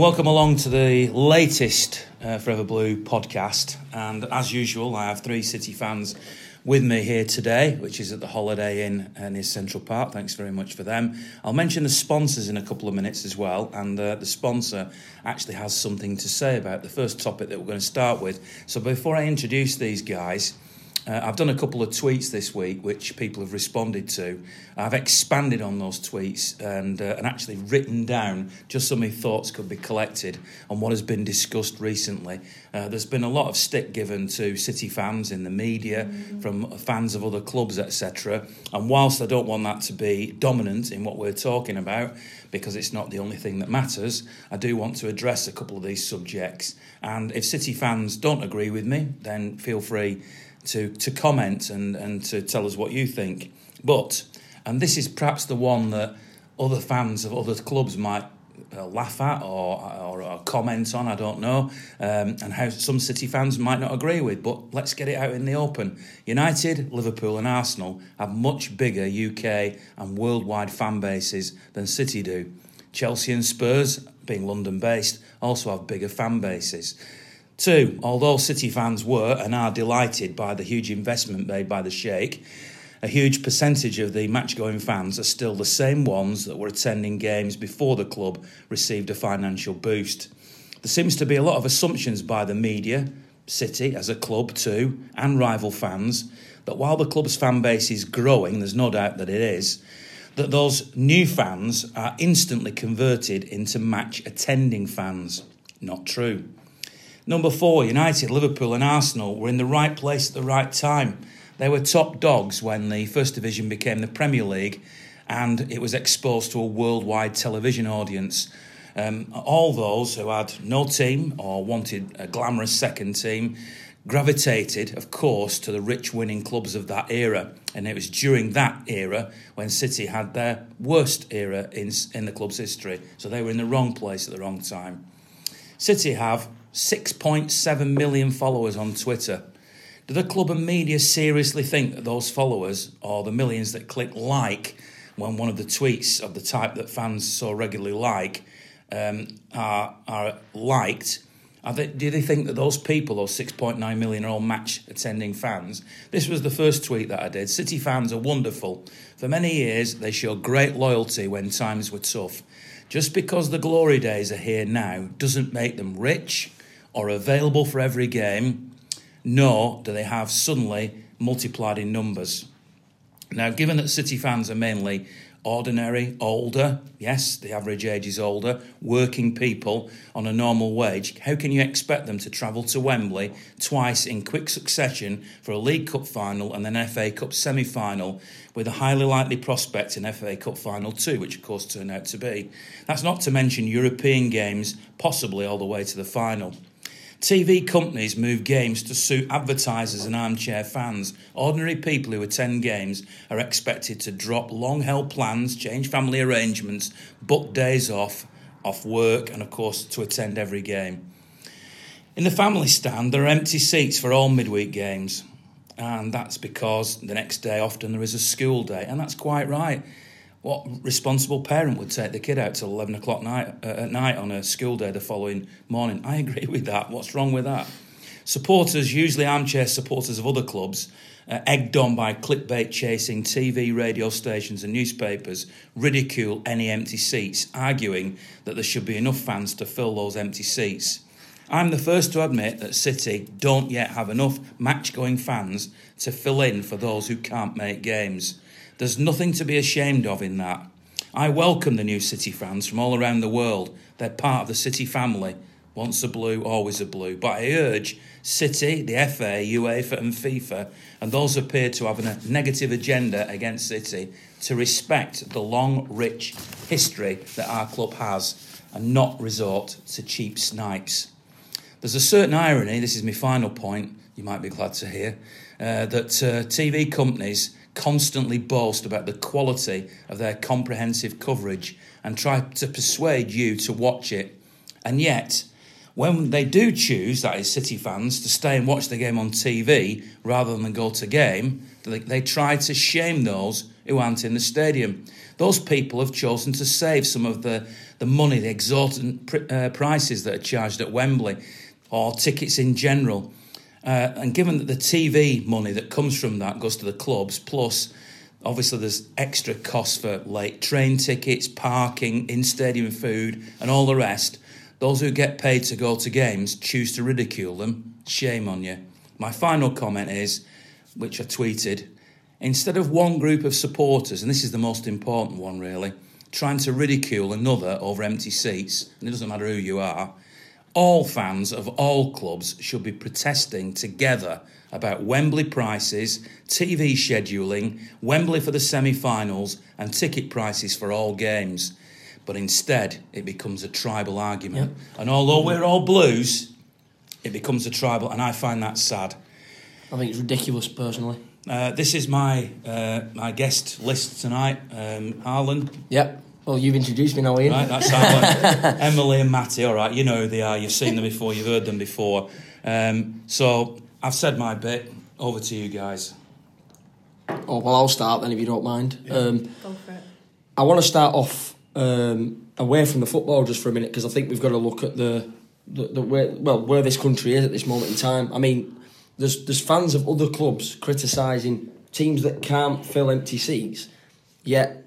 Welcome along to the latest uh, Forever Blue podcast. And as usual, I have three City fans with me here today, which is at the Holiday Inn uh, near Central Park. Thanks very much for them. I'll mention the sponsors in a couple of minutes as well. And uh, the sponsor actually has something to say about the first topic that we're going to start with. So before I introduce these guys, uh, I've done a couple of tweets this week which people have responded to. I've expanded on those tweets and, uh, and actually written down just so my thoughts could be collected on what has been discussed recently. Uh, there's been a lot of stick given to City fans in the media, mm-hmm. from fans of other clubs, etc. And whilst I don't want that to be dominant in what we're talking about, because it's not the only thing that matters, I do want to address a couple of these subjects. And if City fans don't agree with me, then feel free to, to comment and, and to tell us what you think. But, and this is perhaps the one that other fans of other clubs might uh, laugh at or, or, or, comment on, I don't know, um, and how some City fans might not agree with. But let's get it out in the open. United, Liverpool, and Arsenal have much bigger UK and worldwide fan bases than City do. Chelsea and Spurs, being London based, also have bigger fan bases. Two, although City fans were and are delighted by the huge investment made by the Sheikh, a huge percentage of the match going fans are still the same ones that were attending games before the club received a financial boost. There seems to be a lot of assumptions by the media, City as a club too, and rival fans, that while the club's fan base is growing, there's no doubt that it is, that those new fans are instantly converted into match attending fans. Not true. Number four, United, Liverpool, and Arsenal were in the right place at the right time. They were top dogs when the First Division became the Premier League and it was exposed to a worldwide television audience. Um, all those who had no team or wanted a glamorous second team gravitated, of course, to the rich winning clubs of that era. And it was during that era when City had their worst era in, in the club's history. So they were in the wrong place at the wrong time. City have 6.7 million followers on Twitter. Do the club and media seriously think that those followers, or the millions that click like when one of the tweets of the type that fans so regularly like, um, are, are liked? Are they, do they think that those people, those 6.9 million, are all match attending fans? This was the first tweet that I did. City fans are wonderful. For many years, they showed great loyalty when times were tough. Just because the glory days are here now doesn't make them rich or available for every game, nor do they have suddenly multiplied in numbers. Now, given that City fans are mainly ordinary, older, yes, the average age is older, working people on a normal wage, how can you expect them to travel to Wembley twice in quick succession for a League Cup final and then FA Cup semi final with a highly likely prospect in FA Cup final two, which of course turned out to be? That's not to mention European games, possibly all the way to the final. TV companies move games to suit advertisers and armchair fans. Ordinary people who attend games are expected to drop long held plans, change family arrangements, book days off, off work, and of course to attend every game. In the family stand, there are empty seats for all midweek games, and that's because the next day often there is a school day, and that's quite right what responsible parent would take the kid out till 11 o'clock night, uh, at night on a school day the following morning? I agree with that. What's wrong with that? Supporters, usually armchair supporters of other clubs, uh, egged on by clickbait chasing TV, radio stations, and newspapers, ridicule any empty seats, arguing that there should be enough fans to fill those empty seats. I'm the first to admit that City don't yet have enough match going fans to fill in for those who can't make games. There's nothing to be ashamed of in that. I welcome the new City fans from all around the world. They're part of the City family. Once a blue, always a blue. But I urge City, the FA, UEFA, and FIFA, and those who appear to have a negative agenda against City, to respect the long, rich history that our club has and not resort to cheap snipes. There's a certain irony, this is my final point, you might be glad to hear, uh, that uh, TV companies constantly boast about the quality of their comprehensive coverage and try to persuade you to watch it. And yet, when they do choose, that is City fans, to stay and watch the game on TV rather than go to game, they, they try to shame those who aren't in the stadium. Those people have chosen to save some of the, the money, the exorbitant pr- uh, prices that are charged at Wembley or tickets in general. Uh, and given that the TV money that comes from that goes to the clubs, plus obviously there's extra costs for late train tickets, parking, in stadium food, and all the rest, those who get paid to go to games choose to ridicule them. Shame on you. My final comment is, which I tweeted, instead of one group of supporters, and this is the most important one really, trying to ridicule another over empty seats, and it doesn't matter who you are, all fans of all clubs should be protesting together about Wembley prices, TV scheduling, Wembley for the semi finals, and ticket prices for all games. But instead, it becomes a tribal argument. And although we're all blues, it becomes a tribal, and I find that sad. I think it's ridiculous, personally. Uh, this is my uh, my guest list tonight, um, Harlan. Yep. Well, you've introduced me now, Ian. Right, that's Harlan. Emily and Matty, all right, you know who they are. You've seen them before, you've heard them before. Um, so I've said my bit. Over to you guys. Oh, well, I'll start then if you don't mind. Yeah. Um, Go for it. I want to start off um, away from the football just for a minute because I think we've got to look at the, the, the where, well where this country is at this moment in time. I mean, there's there's fans of other clubs criticising teams that can't fill empty seats, yet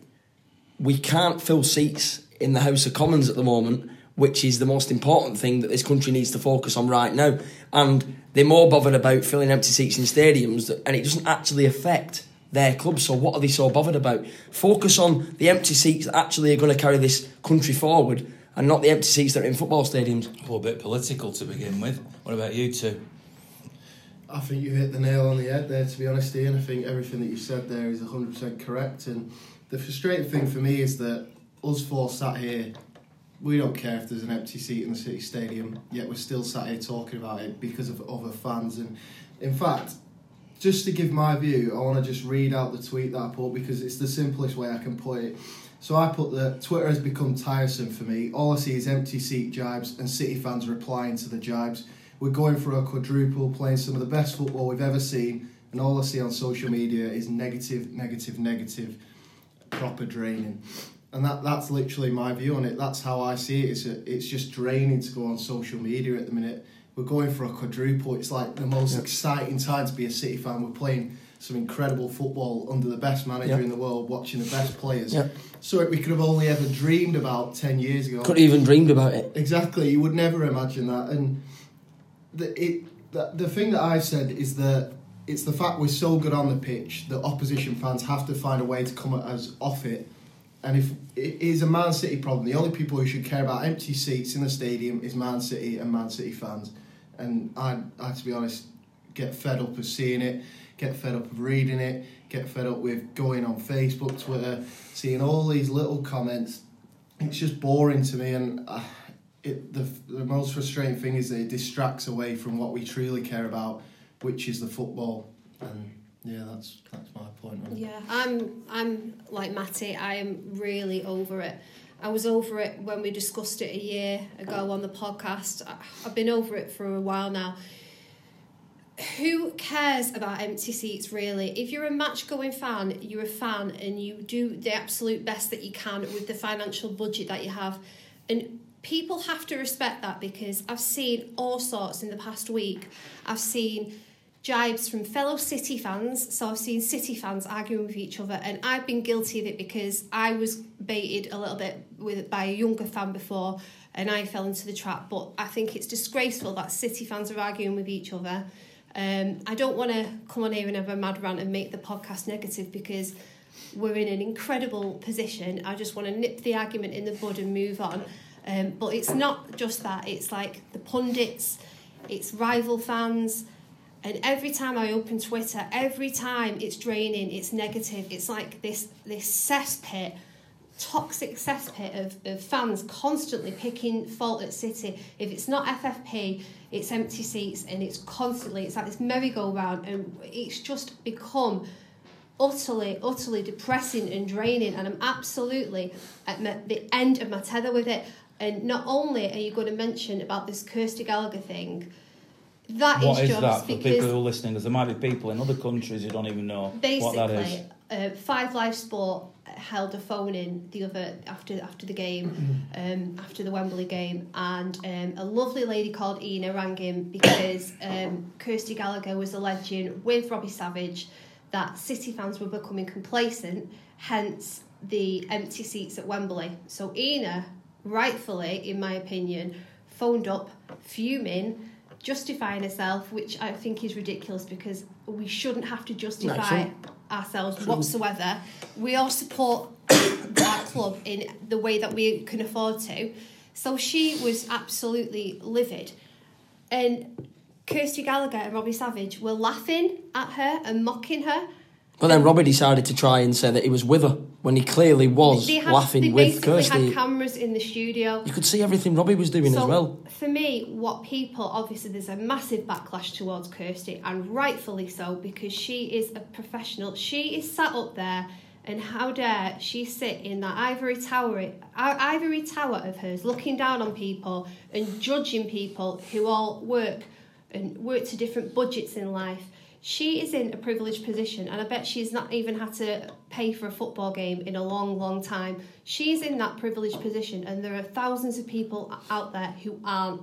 we can't fill seats in the House of Commons at the moment, which is the most important thing that this country needs to focus on right now. And they're more bothered about filling empty seats in stadiums, and it doesn't actually affect their club. So what are they so bothered about? Focus on the empty seats that actually are going to carry this country forward, and not the empty seats that are in football stadiums. Well, a bit political to begin with. What about you two? I think you hit the nail on the head there, to be honest, Ian. I think everything that you said there is 100% correct. And the frustrating thing for me is that us four sat here, we don't care if there's an empty seat in the City Stadium, yet we're still sat here talking about it because of other fans. And in fact, just to give my view, I want to just read out the tweet that I put because it's the simplest way I can put it. So I put that Twitter has become tiresome for me. All I see is empty seat jibes and City fans replying to the jibes. We're going for a quadruple, playing some of the best football we've ever seen, and all I see on social media is negative, negative, negative, proper draining. And that, that's literally my view on it. That's how I see it. It's, a, it's just draining to go on social media at the minute. We're going for a quadruple. It's like the most exciting time to be a City fan. We're playing some incredible football under the best manager in the world, watching the best players. So we could have only ever dreamed about 10 years ago. Could even dreamed about it. Exactly. You would never imagine that. And the, it, the, the thing that I've said is that it's the fact we're so good on the pitch that opposition fans have to find a way to come at us off it. And if it is a Man City problem, the only people who should care about empty seats in the stadium is Man City and Man City fans. And I, I to be honest, get fed up of seeing it, get fed up of reading it, get fed up with going on Facebook, Twitter, seeing all these little comments. It's just boring to me, and. Uh, it, the, the most frustrating thing is that it distracts away from what we truly care about, which is the football. And yeah, that's that's my point. Yeah, I'm I'm like Matty. I am really over it. I was over it when we discussed it a year ago on the podcast. I've been over it for a while now. Who cares about empty seats really? If you're a match going fan, you're a fan and you do the absolute best that you can with the financial budget that you have. And people have to respect that because I've seen all sorts in the past week. I've seen jibes from fellow City fans. So I've seen City fans arguing with each other, and I've been guilty of it because I was baited a little bit with by a younger fan before, and I fell into the trap. But I think it's disgraceful that City fans are arguing with each other. Um, I don't want to come on here and have a mad rant and make the podcast negative because we're in an incredible position. I just want to nip the argument in the bud and move on. Um, but it's not just that, it's like the pundits, it's rival fans. And every time I open Twitter, every time it's draining, it's negative. It's like this this cesspit, toxic cesspit of, of fans constantly picking fault at City. If it's not FFP, it's empty seats, and it's constantly it's like this merry-go-round, and it's just become utterly, utterly depressing and draining. And I'm absolutely at my, the end of my tether with it. And not only are you going to mention about this Kirsty Gallagher thing, that what is, is that for people who are listening? Because there might be people in other countries who don't even know what that is. Basically, uh, Five Live Sport held a phone in the other after after the game, um, after the Wembley game, and um, a lovely lady called Ina rang him because um, Kirsty Gallagher was alleging with Robbie Savage that City fans were becoming complacent, hence the empty seats at Wembley. So Ina, rightfully, in my opinion, phoned up, fuming, justifying herself, which I think is ridiculous because we shouldn't have to justify ourselves whatsoever. We all support our club in the way that we can afford to. So she was absolutely livid. And Kirsty Gallagher and Robbie Savage were laughing at her and mocking her. But then Robbie decided to try and say that he was with her when he clearly was They had, laughing they with Kirsty. had cameras in the studio. You could see everything Robbie was doing so as well. for me, what people obviously there's a massive backlash towards Kirsty, and rightfully so because she is a professional. She is sat up there, and how dare she sit in that ivory tower, ivory tower of hers, looking down on people and judging people who all work and work to different budgets in life. She is in a privileged position, and I bet she's not even had to pay for a football game in a long, long time. She's in that privileged position, and there are thousands of people out there who aren't.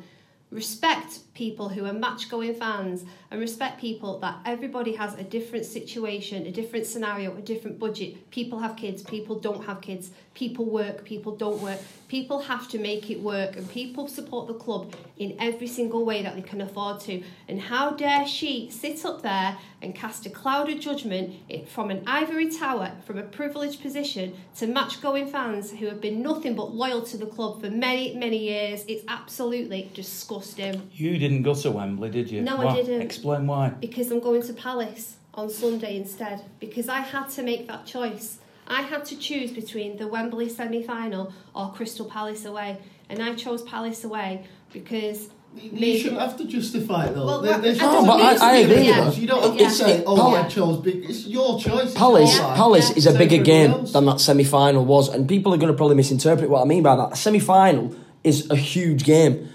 Respect people who are match going fans and respect people that everybody has a different situation, a different scenario, a different budget. People have kids, people don't have kids, people work, people don't work. People have to make it work, and people support the club in every single way that they can afford to. And how dare she sit up there and cast a cloud of judgment from an ivory tower, from a privileged position, to match going fans who have been nothing but loyal to the club for many, many years? It's absolutely disgusting. You didn't go to Wembley, did you? No, I didn't. Explain why. because I'm going to Palace on Sunday instead. Because I had to make that choice. I had to choose between the Wembley semi final or Crystal Palace away. And I chose Palace away because. You shouldn't have to justify it though. Well, There- right, there I should No, but I- I agree a with You don't have Yeah. to say, "Oh, Pal- I chose big." It's your choice. Palace, your. Palace Yeah. is a bigger game else. than that semi final was, and people are going to probably misinterpret what I mean by that. A semi final is a huge game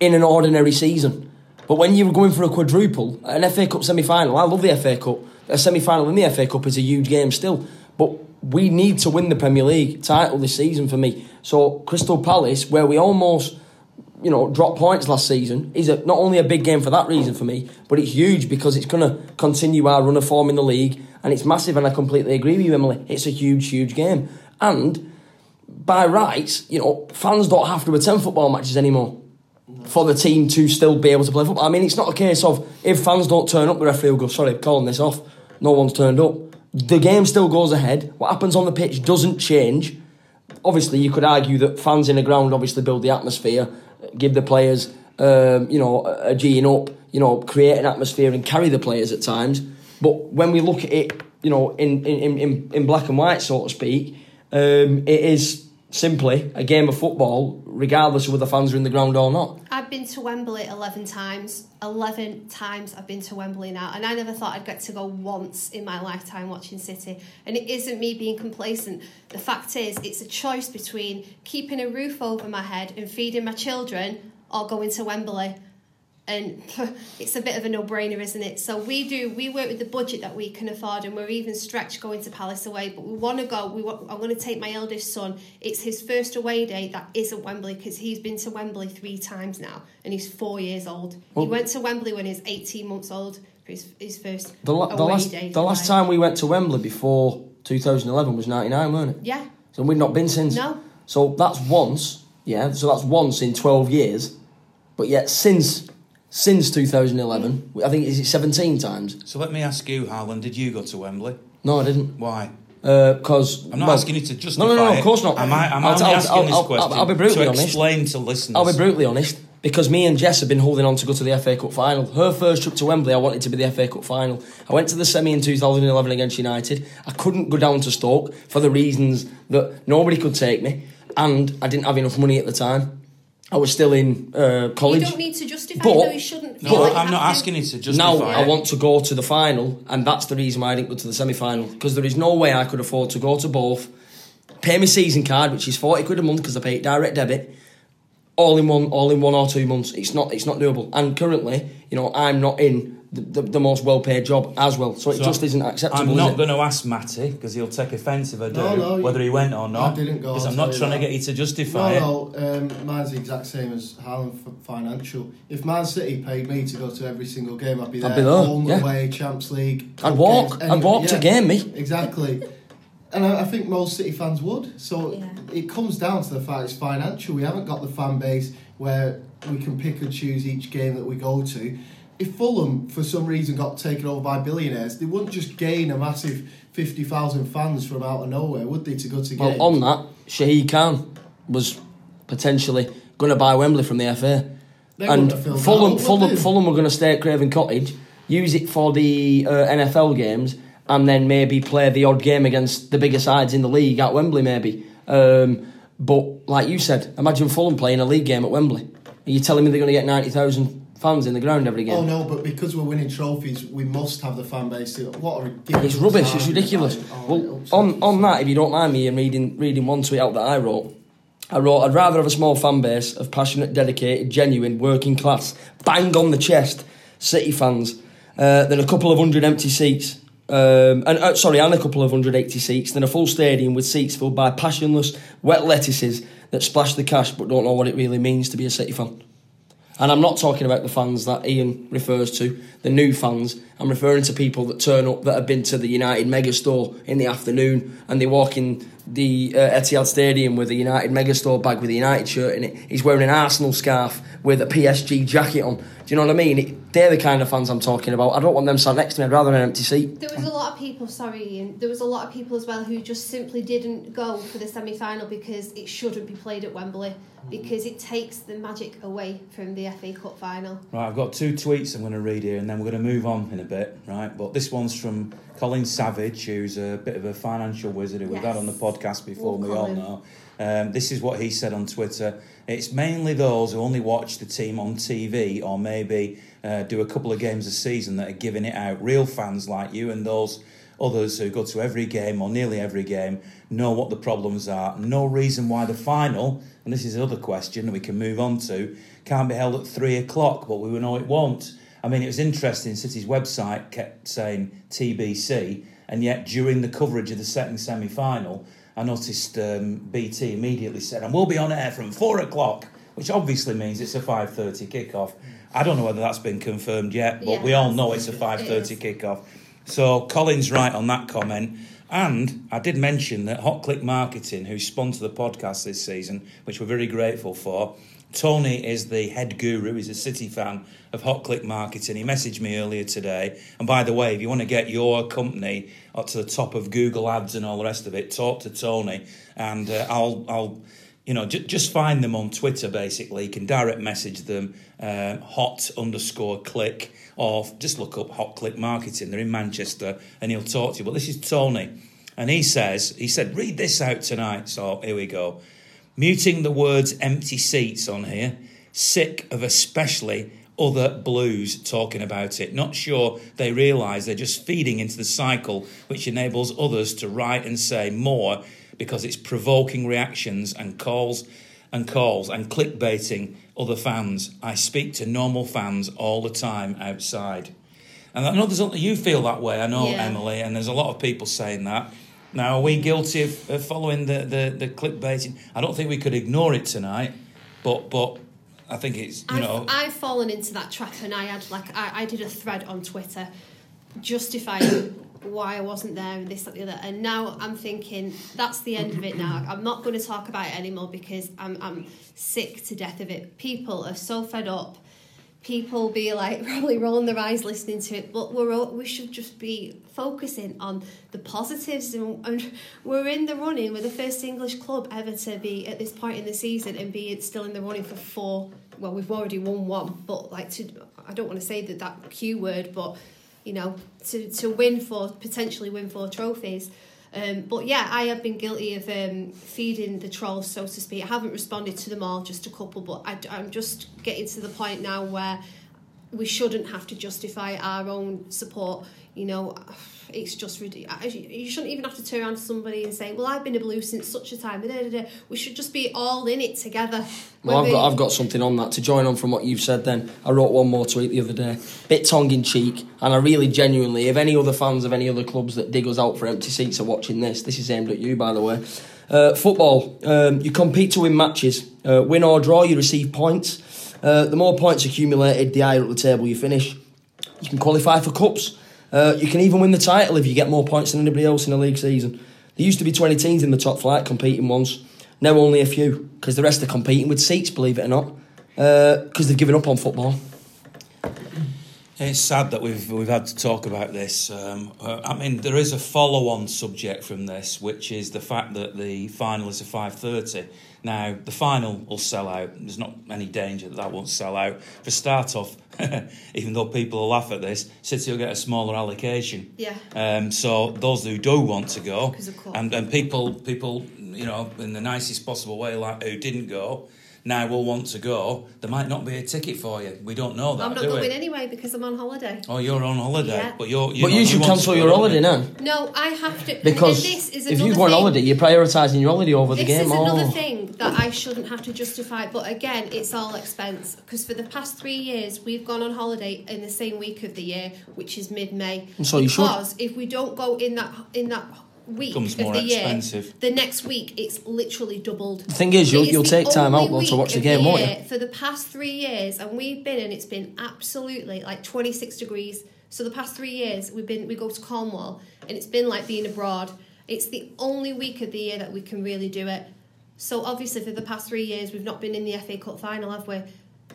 in an ordinary season, but when you're going for a quadruple, an FA Cup semi final, I love the FA Cup. A semi final in the FA Cup is a huge game still, but we need to win the Premier League title this season for me. So Crystal Palace, where we almost you know, drop points last season is a, not only a big game for that reason for me, but it's huge because it's going to continue our run of form in the league and it's massive. And I completely agree with you, Emily. It's a huge, huge game. And by rights, you know, fans don't have to attend football matches anymore for the team to still be able to play football. I mean, it's not a case of if fans don't turn up, the referee will go, sorry, calling this off. No one's turned up. The game still goes ahead. What happens on the pitch doesn't change. Obviously, you could argue that fans in the ground obviously build the atmosphere, give the players, um, you know, a G'ing up, you know, create an atmosphere and carry the players at times. But when we look at it, you know, in in, in, in black and white, so to speak, um, it is simply a game of football, regardless of whether fans are in the ground or not. I've been to Wembley 11 times. 11 times I've been to Wembley now, and I never thought I'd get to go once in my lifetime watching City. And it isn't me being complacent. The fact is, it's a choice between keeping a roof over my head and feeding my children or going to Wembley. And it's a bit of a no-brainer, isn't it? So we do. We work with the budget that we can afford, and we're even stretched going to Palace away. But we want to go. We want, I'm going to take my eldest son. It's his first away day that isn't Wembley because he's been to Wembley three times now, and he's four years old. Well- he went to Wembley when he was 18 months old for his, his first The, la- the away last day. the last time we went to Wembley before 2011 was 99, weren't it? Yeah. So we've not been since. No. So that's once, yeah. So that's once in 12 years. But yet since since 2011, I think is it 17 times? So let me ask you, Harlan, did you go to Wembley? No, I didn't. Why? Uh, because I'm not asking you to justify No, no, no. Of course not. Am I, I'm I'll- I'll- asking I'll- this question I'll be brutally to honest. explain to listeners. I'll be brutally honest. Because me and Jess have been holding on to go to the FA Cup final. Her first trip to Wembley, I wanted to be the FA Cup final. I went to the semi in 2011 against United. I couldn't go down to Stoke for the reasons that nobody could take me, and I didn't have enough money at the time. I was still in uh, You college. don't need to justify. But- no, you shouldn't. No, like I'm not asking you to justify now it. I want to go to the final, and that's the reason why I didn't go to the semi final because there is no way I could afford to go to both, pay my season card, which is forty quid a month because I pay it direct debit, all in one, all in one or two months. It's not, it's not doable. And currently, you know, I'm not in the, the, the most well paid job as well. So it So just isn't acceptable. I'm not going to ask Matty because he'll take offence if I do, No, no, whether he went or not. I didn't go, Because I'll I'm not tell you trying to get you to justify it. No, no, um, mine's the exact same as Harlan financial. If Man City paid me to go to every single game, I'd be there. I'd be there, Home, yeah. away, Champs League. I'd walk. games, I'd any- walk to game me. Exactly. And I, I think most City fans would. So Yeah. it comes down to the fact it's financial. We haven't got the fan base where we can pick and choose each game that we go to. If Fulham, for some reason, got taken over by billionaires, they wouldn't just gain a massive 50,000 fans from out of nowhere, would they, to go to games? Well, on that, Shahid Khan was potentially going to buy Wembley from the FA. They and wouldn't have filled that Fulham, up, Fulham. Fulham were going to stay at Craven Cottage, use it for the uh, NFL games, and then maybe play the odd game against the bigger sides in the league at Wembley, maybe. Um, but like you said, imagine Fulham playing a league game at Wembley. Are you telling me they're going to get ninety thousand fans in the ground every game? Oh no, but because we're winning trophies, we must have the fan base. What a ridiculous! It's rubbish. It's ridiculous. Oh, Well, it on on that, if you don't mind me and reading reading one tweet out that I wrote, I wrote, I'd rather have a small fan base of passionate, dedicated, genuine, working class, bang on the chest City fans uh, than a couple of hundred empty seats. Um, and uh, sorry, and a couple of hundred eighty seats than a full stadium with seats filled by passionless, wet lettuces that splash the cash but don't know what it really means to be a City fan. And I'm not talking about the fans that Ian refers to, the new fans. I'm referring to people that turn up that have been to the United Megastore in the afternoon and they walk in the uh, Etihad Stadium with a United Megastore bag with a United shirt in it. He's wearing an Arsenal scarf with a PSG jacket on. Do you know what I mean? It, they're the kind of fans I'm talking about. I don't want them sat next to me. I'd rather an empty seat. There was a lot of people, sorry Ian, there was a lot of people as well who just simply didn't go for the semi final because it shouldn't be played at Wembley because it takes the magic away from the FA Cup final. Right, I've got two tweets I'm going to read here and then we're going to move on in a bit, right? But this one's from Colin Savage, who's a bit of a financial wizard who we've had on the podcast before, Love we all know. Um, this is what he said on Twitter. It's mainly those who only watch the team on TV or maybe uh, do a couple of games a season that are giving it out. Real fans like you and those others who go to every game or nearly every game know what the problems are. No reason why the final, and this is another question that we can move on to, can't be held at three o'clock, but we know it won't. I mean, it was interesting. City's website kept saying TBC, and yet during the coverage of the second semi-final, I noticed um, BT immediately said, "And we'll be on air from four o'clock," which obviously means it's a five thirty kickoff. I don't know whether that's been confirmed yet, but Yeah, we all know it's a five thirty is. kickoff. So Colin's right on that comment. And I did mention that Hot Click Marketing, who sponsor the podcast this season, which we're very grateful for, Tony is the head guru. He's a City fan of Hot Click Marketing. He messaged me earlier today. And by the way, if you want to get your company up to the top of Google Ads and all the rest of it, talk to Tony, and uh, I'll I'll you know, j- just find them on Twitter. Basically, you can direct message them, um, hot underscore click, or just look up Hot Click Marketing. They're in Manchester, and he'll talk to you. But this is Tony, and he says, he said, read this out tonight. So here we go. Muting the words empty seats on here. Sick of especially other blues talking about it. Not sure they realise they're just feeding into the cycle which enables others to write and say more because it's provoking reactions and calls and calls and clickbaiting other fans. I speak to normal fans all the time outside. And I know there's you feel that way, I know, Yeah. Emily, and there's a lot of people saying that. Now, are we guilty of, of following the, the, the clickbaiting? I don't think we could ignore it tonight, but but I think it's, you I've, know. I've fallen into that trap and I had like I, I did a thread on Twitter justifying why I wasn't there and this that, and the other and now I'm thinking that's the end of it now I'm not going to talk about it anymore because I'm, I'm sick to death of it people are so fed up people be like probably rolling their eyes listening to it but we're all, we should just be focusing on the positives and, and we're in the running. We're the first English club ever to be at this point in the season and be still in the running for four well we've already won one but like to I don't want to say that that Q word but you know to, to win for potentially win four trophies um, but yeah, I have been guilty of um, feeding the trolls, so to speak. I haven't responded to them all, just a couple, but I, I'm just getting to the point now where we shouldn't have to justify our own support. You know, it's just ridiculous. You shouldn't even have to turn around to somebody and say, "Well, I've been a blue since such a time." We should just be all in it together. Well, I've got I've got something on that to join on from what you've said. Then I wrote one more tweet the other day, bit tongue in cheek, and I really genuinely, if any other fans of any other clubs that dig us out for empty seats are watching this, this is aimed at you, by the way. Uh, football, um, you compete to win matches. Uh, win or draw, you receive points. Uh, the more points accumulated, the higher up the table you finish. You can qualify for cups. Uh, you can even win the title if you get more points than anybody else in a league season. There used to be 20 teams in the top flight competing once. Now only a few, because the rest are competing with seats, believe it or not, because uh, they've given up on football. It's sad that we've we've had to talk about this. Um, uh, I mean, there is a follow-on subject from this, which is the fact that the final is at five thirty. Now, the final will sell out. There's not any danger that that won't sell out. For start off, even though people will laugh at this, City will get a smaller allocation. Yeah. Um, so those who do want to go, and and people people you know in the nicest possible way, like who didn't go now will want to go, there might not be a ticket for you. We don't know that. I'm not going we? anyway because I'm on holiday. Oh, you're on holiday, yeah. but you're. you're but you should cancel your holiday now. No, I have to because if you go on holiday, you're prioritising your holiday over this the game. This is another oh. thing that I shouldn't have to justify. But again, it's all expense because for the past three years we've gone on holiday in the same week of the year, which is mid-May. so you should. Because if we don't go in that in that week of the expensive. year, the next week it's literally doubled. The thing is, you'll, you'll take time out though to watch the game, won't you? For the past three years, and we've been, and it's been absolutely like 26 degrees. So the past three years, we've been we go to Cornwall, and it's been like being abroad. It's the only week of the year that we can really do it. So obviously, for the past three years, we've not been in the FA Cup final, have we?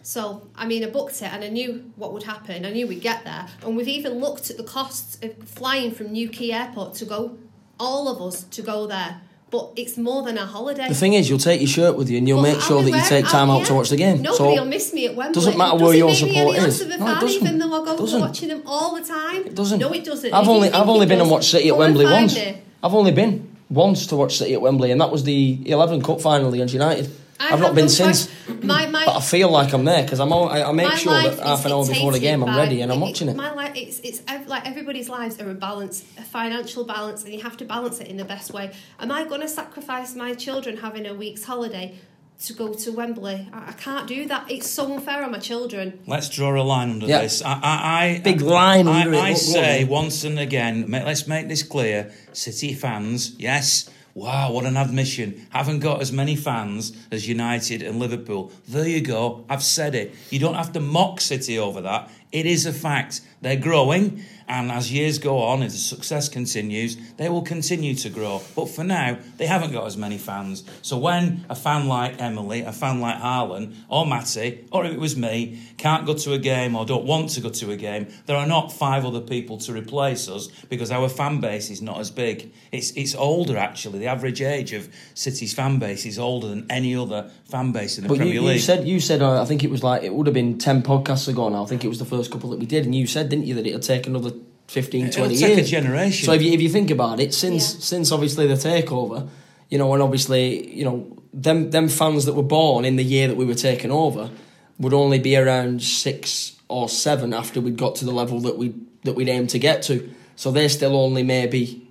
So, I mean, I booked it and I knew what would happen. I knew we'd get there. And we've even looked at the costs of flying from Newquay Airport to go all of us to go there. But it's more than a holiday. The thing is, you'll take your shirt with you and you'll make sure that you take time out to watch the game. Nobody so will miss me at Wembley. Doesn't matter where your support is. No, it doesn't. Even though I go doesn't. watching them all the time. It doesn't. No, it doesn't. I've only I've only been and watched City at Wembley once. I've only been once to watch City at Wembley, and that was the 11 Cup final against United. I have not been since. My, my, but I feel like I'm there because I'm. All, I, I make sure that half an hour before the game I'm ready and I'm watching it. My life, it's it's like everybody's lives are a balance, a financial balance, and you have to balance it in the best way. Am I going to sacrifice my children having a week's holiday to go to Wembley. I, I, can't do that. It's so unfair on my children. Let's draw a line under yeah. this. I, I, I big line I, under I, it. I say once and again. Let's make this clear. City fans, yes, Wow, what an admission. Haven't got as many fans as United and Liverpool. There you go. I've said it. You don't have to mock City over that. It is a fact. They're growing, and as years go on, as the success continues, they will continue to grow. But for now, they haven't got as many fans. So when a fan like Emily, a fan like Harlan, or Matty, or if it was me, can't go to a game or don't want to go to a game, there are not five other people to replace us because our fan base is not as big. It's it's older actually. The average age of City's fan base is older than any other fan base in the but Premier you, League. You said you said uh, I think it was like it would have been ten podcasts ago now. I think it was the first couple that we did, and you said didn't you that it'll take another 15, 20 It'll years. a generation. So if you, if you think about it, since yeah. since obviously the takeover, you know, and obviously you know them them fans that were born in the year that we were taken over would only be around six or seven after we'd got to the level that we that we'd aimed to get to. So they're still only maybe,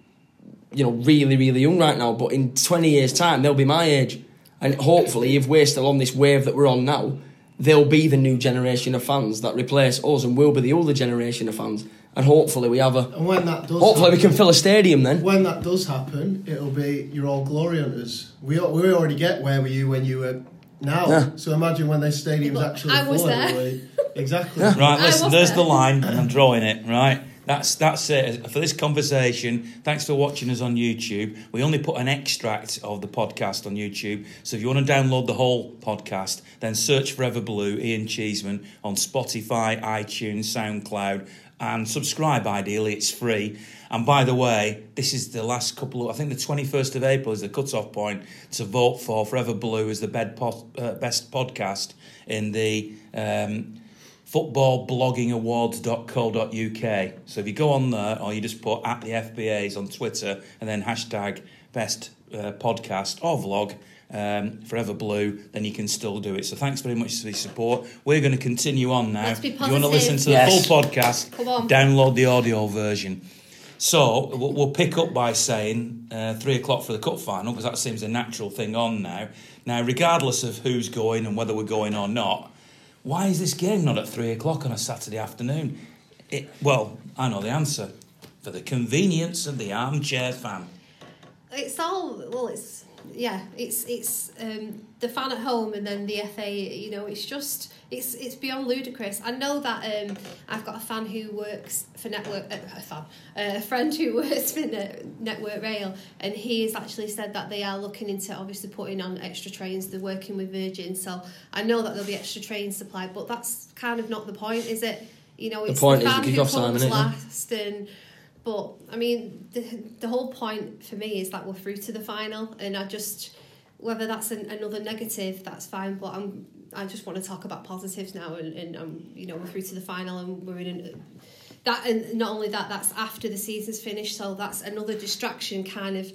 you know, really really young right now. But in twenty years' time, they'll be my age, and hopefully, if we're still on this wave that we're on now, they'll be the new generation of fans that replace us, and we'll be the older generation of fans. And hopefully we have a. And when that does, hopefully happen, we can fill a stadium then. When that does happen, it'll be you're all glory hunters. We we already get where were you when you were now. Yeah. So imagine when this stadium's actually I was full. There. Exactly. Yeah. Right, listen, there's there. the line, and I'm drawing it, right? That's that's it for this conversation. Thanks for watching us on YouTube. We only put an extract of the podcast on YouTube, so if you want to download the whole podcast, then search Forever Blue Ian Cheeseman on Spotify, iTunes, SoundCloud, and subscribe. Ideally, it's free. And by the way, this is the last couple of, I think the 21st of April is the cut-off point to vote for Forever Blue as the uh, best podcast in the um, footballbloggingawards.co.uk. So if you go on there or you just put at the FBAs on Twitter and then hashtag best uh, podcast or vlog, um, Forever Blue, then you can still do it. So thanks very much for the support. We're going to continue on now. Let's be if you want to listen to Yes. the full podcast, Come on. download the audio version. So we'll we'll pick up by saying uh, three o'clock for the cup final because that seems a natural thing on now. Now, regardless of who's going and whether we're going or not, why is this game not at three o'clock on a Saturday afternoon? It, well, I know the answer. For the convenience of the armchair fan. It's all well. It's yeah. It's it's um, the fan at home and then the FA. You know, it's just it's it's beyond ludicrous. I know that um, I've got a fan who works for Network. Uh, a fan, uh, a friend who works for Net, Network Rail, and he has actually said that they are looking into obviously putting on extra trains. They're working with Virgin, so I know that there'll be extra trains supplied. But that's kind of not the point, is it? You know, it's point the is the fan who kick-off time, comes last and. But I mean, the the whole point for me is that we're through to the final, and I just whether that's an, another negative, that's fine. But I'm I just want to talk about positives now, and, and um, you know we're through to the final, and we're in an, that, and not only that, that's after the season's finished, so that's another distraction kind of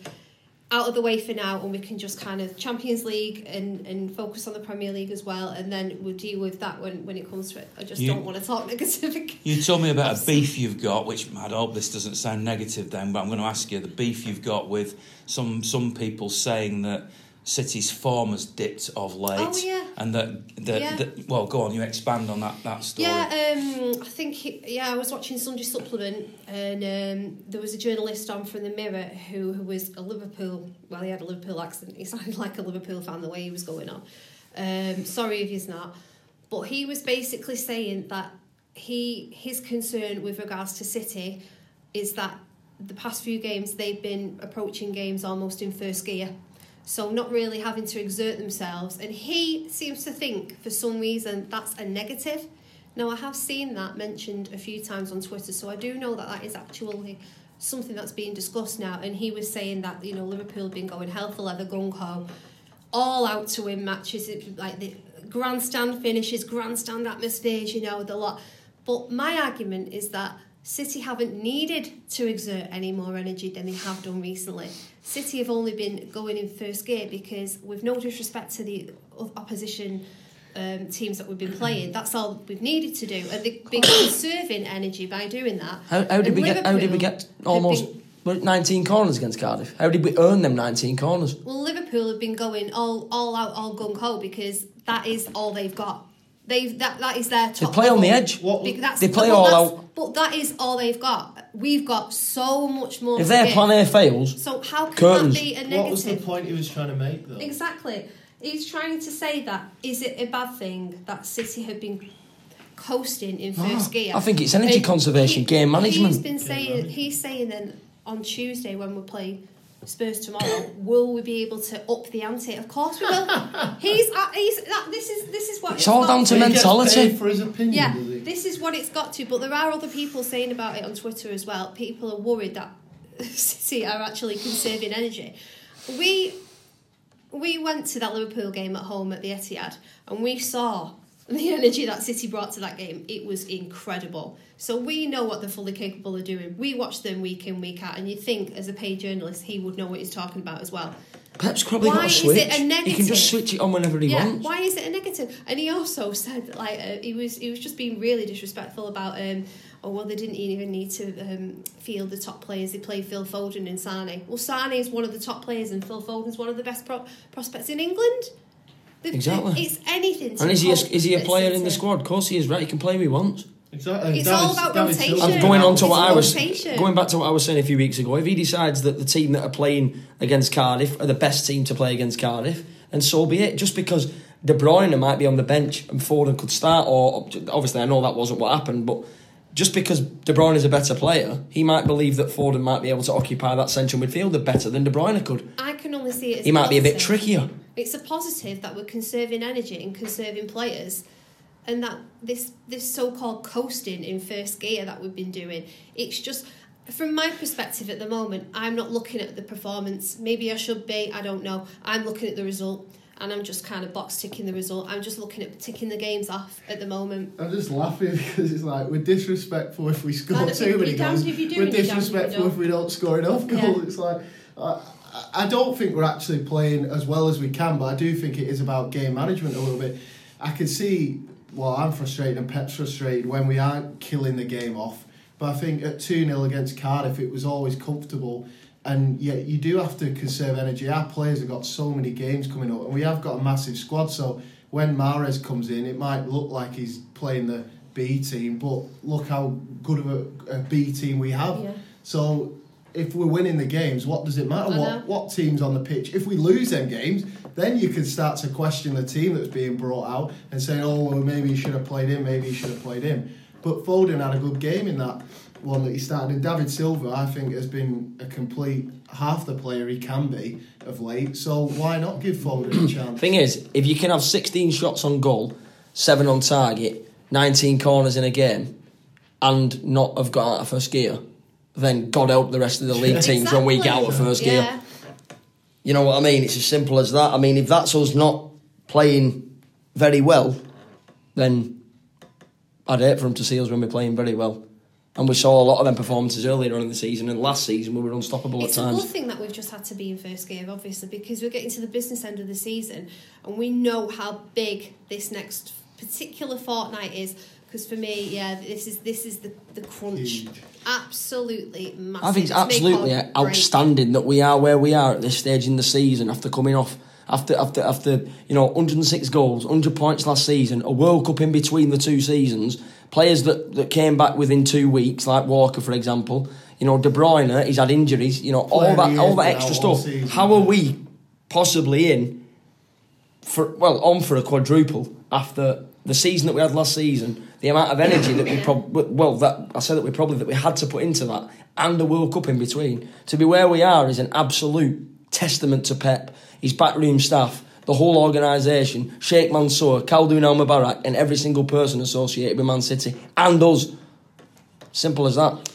out of the way for now, and we can just kind of Champions League and, and focus on the Premier League as well, and then we'll deal with that when, when it comes to it. I just You- don't want to talk negative. You told me about a beef you've got, which I hope this doesn't sound negative then, but I'm going to ask you the beef you've got with some some people saying that City's form has dipped of late, Oh, yeah. And that, that, Yeah. that well, go on, you expand on that that story. Yeah, um, I think he, yeah, I was watching Sunday Supplement, and um, there was a journalist on from the Mirror who, who was a Liverpool. Well, he had a Liverpool accent. He sounded like a Liverpool fan the way he was going on. Um, sorry if he's not, but he was basically saying that he his concern with regards to City is that the past few games they've been approaching games almost in first gear. So not really having to exert themselves, and he seems to think for some reason that's a negative. Now I have seen that mentioned a few times on Twitter, so I do know that that is actually something that's being discussed now. And he was saying that you know Liverpool have been going hell for leather, gung ho, all out to win matches, like the grandstand finishes, grandstand atmospheres, you know the lot. But my argument is that City haven't needed to exert any more energy than they have done recently. City have only been going in first gear because, with no disrespect to the opposition um, teams that we've been playing, that's all we've needed to do, and they've been conserving energy by doing that. How, how did And we get? How did we get almost been- 19 corners against Cardiff? How did we earn them 19 corners? Well, Liverpool have been going all all out, all gung ho because that is all they've got. They've that that is their top. They play on the edge. What- Because that's, They play but all that's- out. But that is all they've got. We've got so much more. If their give. plan A fails, so how can curtains. that be a negative? What was the point he was trying to make, though? Exactly. He's trying to say that is it a bad thing that City have been coasting in first Ah, gear? I think it's energy And conservation, game management. He's been saying he's saying then on Tuesday when we play Spurs tomorrow, will we be able to up the ante? Of course we will. he's uh, he's that, this is this is what It's all down to So mentality. for his opinion, yeah, this is what it's got to. But there are other people saying about it on Twitter as well. People are worried that City are actually conserving energy. We we went to that Liverpool game at home at the Etihad, and we saw the energy that City brought to that game. It was incredible. So we know what they're fully capable of doing. We watch them week in week out, and you think as a paid journalist he would know what he's talking about as well. Pep's probably Why got a is switch. it a He can just switch it on whenever he yeah, wants. why is it a negative? And he also said like uh, he was he was just being really disrespectful about um oh well they didn't even need to um, field the top players. They played Phil Foden and Sane. Well, Sane is one of the top players, and Phil Foden's one of the best pro- prospects in England. They've- Exactly. It's anything. To And is he a, is he a that player in the squad? Of course he is, right? He can play who he wants. Exactly. It's That all was- about rotation. Silva. I'm going on to It's what I was rotation. going back to what I was saying a few weeks ago. If he decides that the team that are playing against Cardiff are the best team to play against Cardiff, and so be it. Just because De Bruyne might be on the bench and Foden could start, or obviously I know that wasn't what happened, but just because De Bruyne is a better player, he might believe that Foden might be able to occupy that central midfielder better than De Bruyne could. I can only see it. As He might be a bit positive. trickier. It's a positive that we're conserving energy and conserving players, and that this this so-called coasting in first gear that we've been doing. It's just from my perspective at the moment. I'm not looking at the performance. Maybe I should be. I don't know. I'm looking at the result. And I'm just kind of box ticking the result. I'm just looking at ticking the games off at the moment. I'm just laughing because it's like we're disrespectful if we score too many goals. if you do We're and you're damned if you disrespectful if we don't score enough Yeah. goals. It's like I, I, don't think we're actually playing as well as we can, but I do think it is about game management a little bit. I can see, well, I'm frustrated and Pep's frustrated when we aren't killing the game off. But I think at 2 0 against Cardiff, it was always comfortable. And yet, you do have to conserve energy. Our players have got so many games coming up, and we have got a massive squad. So when Mahrez comes in, it might look like he's playing the B team, but look how good of a, a B team we have. Yeah. So if we're winning the games, what does it matter? What what team's on the pitch? If we lose them games, then you can start to question the team that's being brought out and saying, oh, well, maybe you should have played him, maybe you should have played him. But Foden had a good game in that one that he started. And David Silva, I think, has been a complete half the player he can be of late. So why not give Foden a chance? Thing is, if you can have 16 shots on goal, seven on target, 19 corners in a game, and not have got out of first gear, then God help the rest of the league teams when we get out of first gear. Yeah. You know what I mean? It's as simple as that. I mean, if that's us not playing very well, then I'd hate for them to see us when we're playing very well. And we saw a lot of them performances earlier on in the season, and last season we were unstoppable It's at a times. good thing that we've just had to be in first gear, obviously, because we're getting to the business end of the season and we know how big this next particular fortnight is. Because for me, yeah, this is this is the, the crunch. Absolutely massive. I think it's Make or absolutely break. outstanding that we are where we are at this stage in the season after coming off after after after you know 106 goals, 100 points last season, a World Cup in between the two seasons, players that, that came back within two weeks, like Walker for example. You know, De Bruyne, he's had injuries. You know, all that all that extra stuff. season, How are we possibly in for well on for a quadruple after the season that we had last season, the amount of energy that we probably well that I said that we probably that we had to put into that and the World Cup in between to be where we are is an absolute testament to Pep, his backroom staff, the whole organisation, Sheikh Mansour, Khaldoon Al Mubarak, and every single person associated with Man City and us. Simple as that.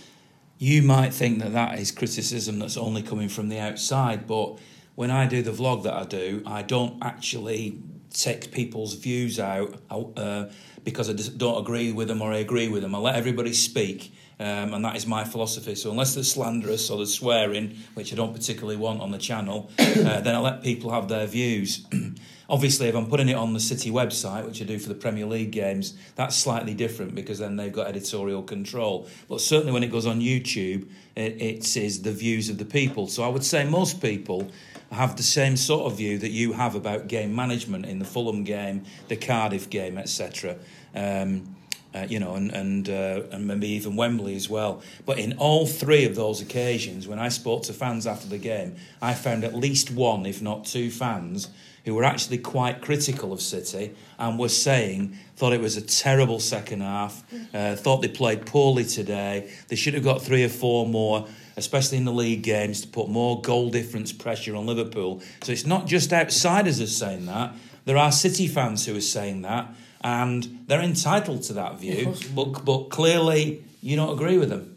You might think that that is criticism that's only coming from the outside, but when I do the vlog that I do, I don't actually take people's views out uh, because I don't agree with them or I agree with them. I let everybody speak, um, and that is my philosophy. So unless they're slanderous or they're swearing, which I don't particularly want on the channel, uh, then I let people have their views. Obviously, if I'm putting it on the City website, which I do for the Premier League games, that's slightly different because then they've got editorial control. But certainly when it goes on YouTube, it, it is the views of the people. So I would say most people have the same sort of view that you have about game management in the Fulham game, the Cardiff game, etc. Um, uh, you know, and and uh, and maybe even Wembley as well. But in all three of those occasions, when I spoke to fans after the game, I found at least one, if not two, fans who were actually quite critical of City and were saying thought it was a terrible second half, uh, thought they played poorly today. They should have got three or four more. Especially in the league games, to put more goal difference pressure on Liverpool. So it's not just outsiders are saying that. There are City fans who are saying that, and they're entitled to that view. But but clearly, you don't agree with them.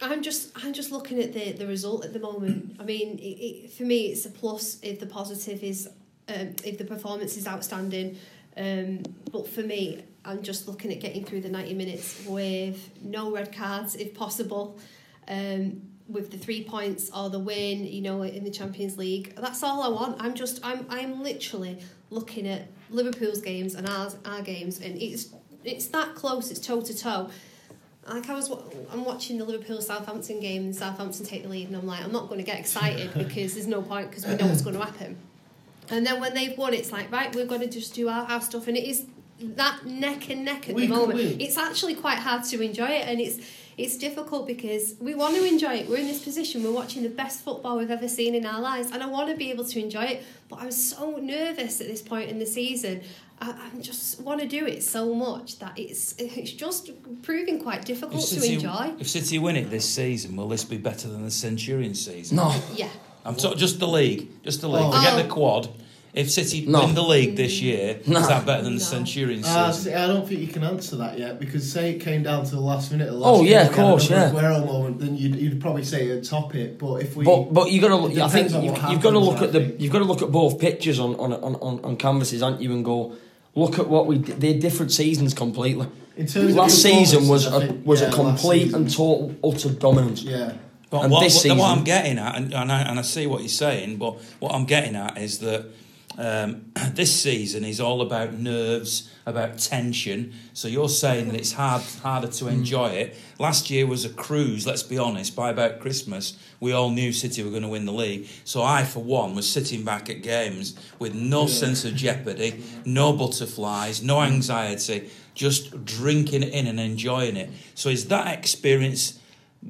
I'm just I'm just looking at the the result at the moment. I mean, it, it, for me, it's a plus if the positive is um, if the performance is outstanding. Um, but for me, I'm just looking at getting through the 90 minutes with no red cards if possible. Um, with the three points or the win, you know, in the Champions League, that's all I want. I'm just, I'm, I'm literally looking at Liverpool's games and our, our games, and it's, it's that close. It's toe to toe like I was, I'm watching the Liverpool Southampton game and Southampton take the lead, and I'm like, I'm not going to get excited because there's no point because we know what's going to happen. And then when they've won, it's like, right, we've got to just do our, our stuff, and it is that neck and neck at We the moment. win. It's actually quite hard to enjoy it, and it's it's difficult because we want to enjoy it. We're in this position, we're watching the best football we've ever seen in our lives, and I want to be able to enjoy it. But I'm so nervous at this point in the season. I, I just want to do it so much that it's it's just proving quite difficult to enjoy. if City win it this season, will this be better than the Centurion season? No. Yeah. I'm talking just the league, just the league. Oh. Forget Oh. the quad. If City No. win the league this year, No. is that better than the No. Centurion Uh, season? see, I don't think you can answer that yet because say it came down to the last minute. Of the last Oh, game, yeah, of we had course, another yeah. Aguero moment, then you'd, you'd probably say it'd top it. But if we, But but you got to look. It I think depends on you've, what you've got to happens, look I at the think. you've got to look at both pictures on on, on, on on canvases, aren't you? And go look at what we did. They're different seasons completely. in terms Last of season was performances, I a think- was yeah, a last complete season. and total utter dominance. yeah. But and what, this what- season, what I'm getting at, and, and, I, and I see what you're saying, but what I'm getting at is that um, this season is all about nerves, about tension. So you're saying that it's hard, harder to enjoy it. Last year was a cruise. Let's be honest. By about Christmas, we all knew City were going to win the league. So I, for one, was sitting back at games with no sense of jeopardy, no butterflies, no anxiety, just drinking it in and enjoying it. So is that experience?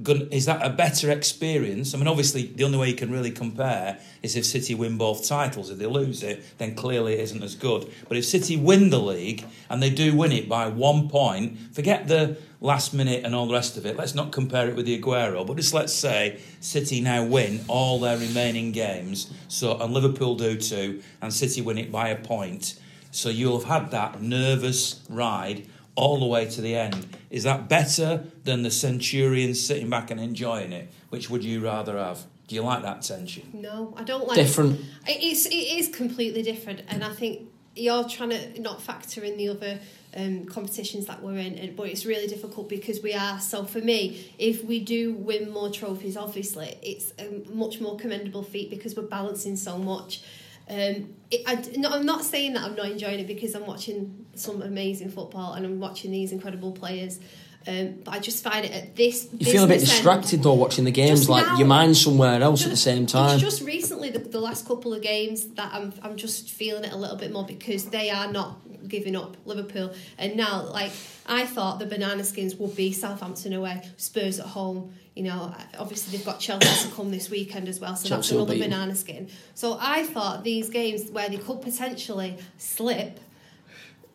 Gon- is that a better experience? I mean, obviously, the only way you can really compare is if City win both titles. If they lose it, then clearly it isn't as good. But if City win the league and they do win it by one point, forget the last minute and all the rest of it. Let's not compare it with the Aguero, but just let's say City now win all their remaining games. So and Liverpool do too, and City win it by a point. So you'll have had that nervous ride all the way to the end. Is that better than the Centurions sitting back and enjoying it? Which would you rather have? Do you like that tension? No, I don't like different. It is it is completely different, and I think you're trying to not factor in the other um, competitions that we're in, and, but it's really difficult because we are. So for me, if we do win more trophies, obviously it's a much more commendable feat because we're balancing so much. Um, it, I, no, I'm not saying that I'm not enjoying it because I'm watching some amazing football and I'm watching these incredible players. Um, but I just find it at this. You feel a bit business end- distracted though watching the games, like now. your mind's somewhere else at the same time. It's just recently, the, the last couple of games, that I'm, I'm just feeling it a little bit more because they are not giving up Liverpool. And now, like, I thought the Banana Skins would be Southampton away, Spurs at home. You know, obviously they've got Chelsea to come this weekend as well, so Chelsea that's another banana skin. So I thought these games where they could potentially slip,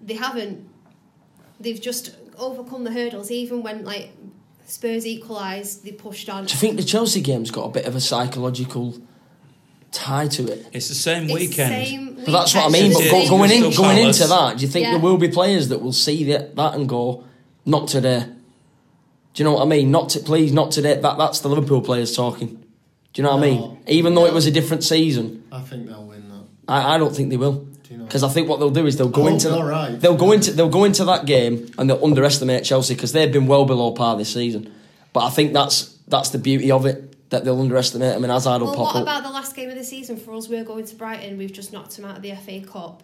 they haven't. They've just overcome the hurdles. Even when like Spurs equalised, they pushed on. Do you think the Chelsea game's got a bit of a psychological tie to it? It's the same It's weekend. same But that's what I mean. But City, go, going in, going into that, do you think Yeah. there will be players that will see that, that and go, "Not today"? Do you know what I mean? Not to, please, not today. That that's the Liverpool players talking. Do you know what I mean? Even though it was a different season, I think they'll win that. I, I don't think they will. Do you know? Because I think what they'll do is they'll go I hope into you're right. they'll go into they'll go into that game and they'll underestimate Chelsea because they've been well below par this season. But I think that's that's the beauty of it that they'll underestimate them and Hazard will Well, pop what up. about the last game of the season for us? We're going to Brighton. We've just knocked them out of the FA Cup.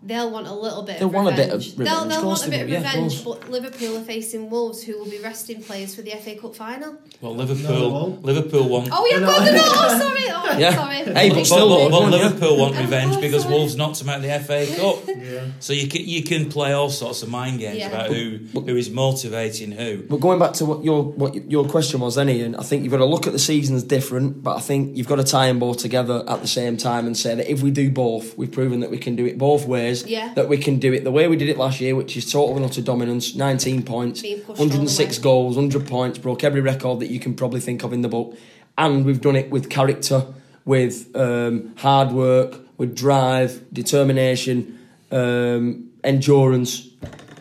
They'll want a little bit. They'll of want a bit of revenge. revenge, They'll, they'll course want a bit of will, yeah, of revenge. but Liverpool are facing Wolves, who will be resting players for the FA Cup final. Well, Liverpool, won't. Liverpool won. Oh yeah, No. God, no, no, oh, sorry, oh, Yeah. sorry. Hey, but But, still, but, but. Liverpool want Oh, revenge God, because sorry. Wolves knocked them out of the FA Cup. Yeah. So you can you can play all sorts of mind games Yeah. about who who is motivating who. But going back to what your what your question was, then Ian, I think you've got to look at the seasons different, but I think you've got to tie them both together at the same time and say that if we do both, we've proven that we can do it both ways. Yeah. That we can do it the way we did it last year, which is total and utter dominance, 19 points, Being pushed all the 106 goals, 100 points, broke every record that you can probably think of in the book, and we've done it with character, with um, hard work, with drive, determination, um, endurance.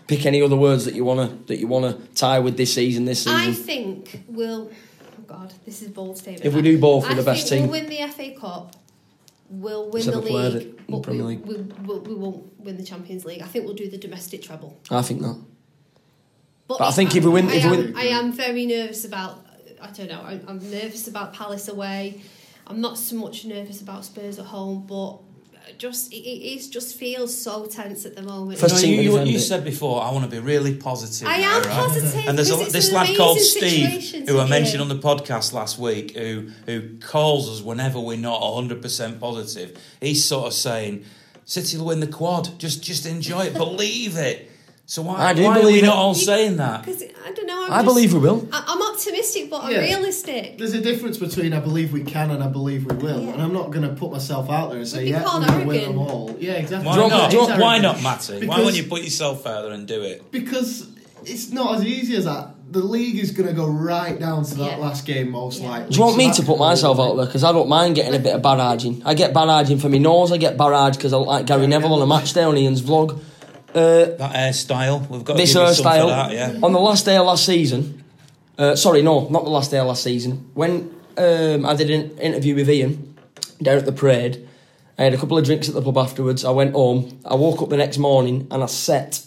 Pick any other words that you wanna that you wanna tie with this season. This season. I think we'll. Oh God, this is bold statement. If we do both, we're the best team. We'll win the FA Cup. We'll win the have a play at league, but Premier we, League. we, we, we won't win the Champions League. I think we'll do the domestic treble. I think not. But, But I think if we win- I if we am, win- I am very nervous about. I don't know. I'm, I'm nervous about Palace away. I'm not so much nervous about Spurs at home, but just it, it is just feels so tense at the moment. First You, know, you, you, you said before, I want to be really positive. I am right? positive, And there's a, this lad called Steve, who I mentioned on the podcast last week, who who calls us whenever we're not 100% positive. He's sort of saying, City will win the quad. Just just enjoy it. believe it. So why, I do why are we believe not it. all saying that? Because I don't know. I'm I just- believe we will. I, I'm optimistic, but I'm realistic. There's a difference between I believe we can and I believe we will, Yeah. and I'm not going to put myself out there and say yeah, called we're going to win them all. Yeah, exactly. Why Do you not? do Why not, Matty? why Because- won't you put yourself out there and do it? Because it's not as easy as that. The league is going to go right down to that Yeah. last game, most Yeah. likely. Do you want So me to put myself out there? Because I don't mind getting a bit of barraging. I get barraging for my nose. I get barraged because I like Gary Neville on a match day on Ian's vlog. Uh, That hairstyle, we've got this give you some for hairstyle that, yeah. on the last day of last season. Uh, sorry, no, not the last day of last season. When um, I did an interview with Ian down at the parade, I had a couple of drinks at the pub afterwards. I went home. I woke up the next morning and I set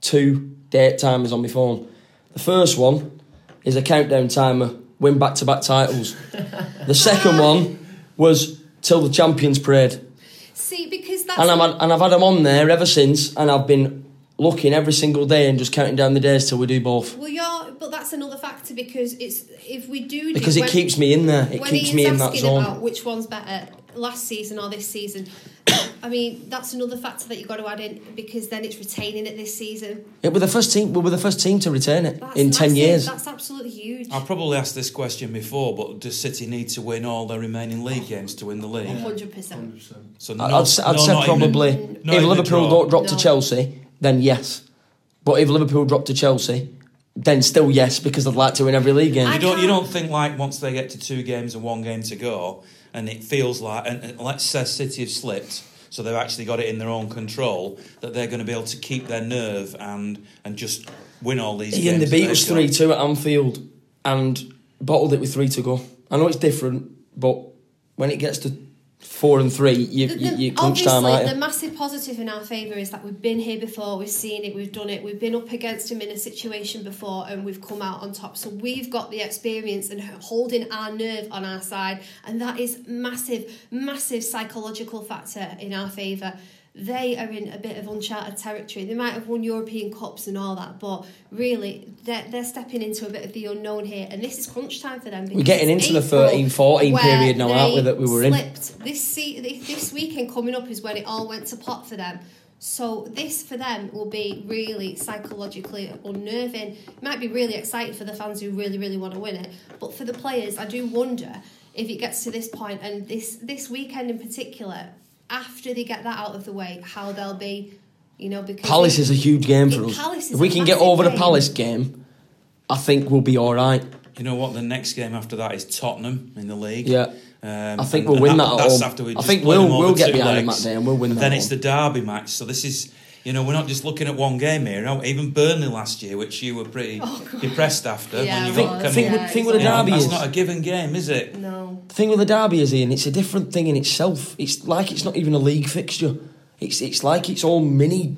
two date timers on my phone. The first one is a countdown timer win back to back titles. the second one was till the Champions Parade. See, because that's And, I'm, and I've had them on there ever since, and I've been looking every single day and just counting down the days till we do both. well, you're, but that's another factor because it's if we do do- Because it when- keeps me in there. It keeps me in that zone. About which one's better, last season or this season? I mean, that's another factor that you've got to add in because then it's retaining it this season. Yeah, we're the first team. We're the first team to return it That's in ten years. That's absolutely huge. I've probably asked this question before, but does City need to win all their remaining league games to win the league? Hundred percent. 100%. So I'd, no- I'd, say- I'd no, say not even- probably if Liverpool don't drop to Chelsea, then yes. But if Liverpool drop to Chelsea, then still yes because I'd like to win every league game. I You don't. You don't think like once they get to two games and one game to go, and it feels like, and, and let's say City have slipped, so they've actually got it in their own control, that they're going to be able to keep their nerve and and just win all these. Ian, they games beat that us three two at Anfield and bottled it with three to go. I know it's different, but when it gets to four and three, you The- the- you time, obviously, aren't the massive positive in our favour is that we've been here before, we've seen it, we've done it, we've been up against him in a situation before, and we've come out on top. So we've got the experience and holding our nerve on our side, and that is massive, massive psychological factor in our favour. They are in a bit of uncharted territory. They might have won European Cups and all that, but really, they're, they're stepping into a bit of the unknown here, and this is crunch time for them. We're getting into the 13, 14 period now, aren't we, that we were in? This se- this weekend coming up is when it all went to pot for them. So this for them will be really psychologically unnerving. It might be really exciting for the fans who really really want to win it, but for the players, I do wonder if it gets to this point and this this weekend in particular, after they get that out of the way, how they'll be. You know, because Palace is a huge game for us. Palace is If we a can get massive over the. Palace game, I think we'll be all right. You know what? The next game after that is Tottenham in the league. Yeah. Um, I think and- we'll and win that at that's after we I think we'll- we'll get two behind them that day and we'll win But that Then one. it's the derby match. So this is, you know, we're not just looking at one game here. No, Even Burnley last year, which you were pretty Oh, depressed after. Yeah, when you I got was, kind think of- with- think with the you know, derby That's is- not a given game, is it? No. The thing with the derby is, Ian, it's a different thing in itself. It's like it's not even a league fixture. It's it's like its own mini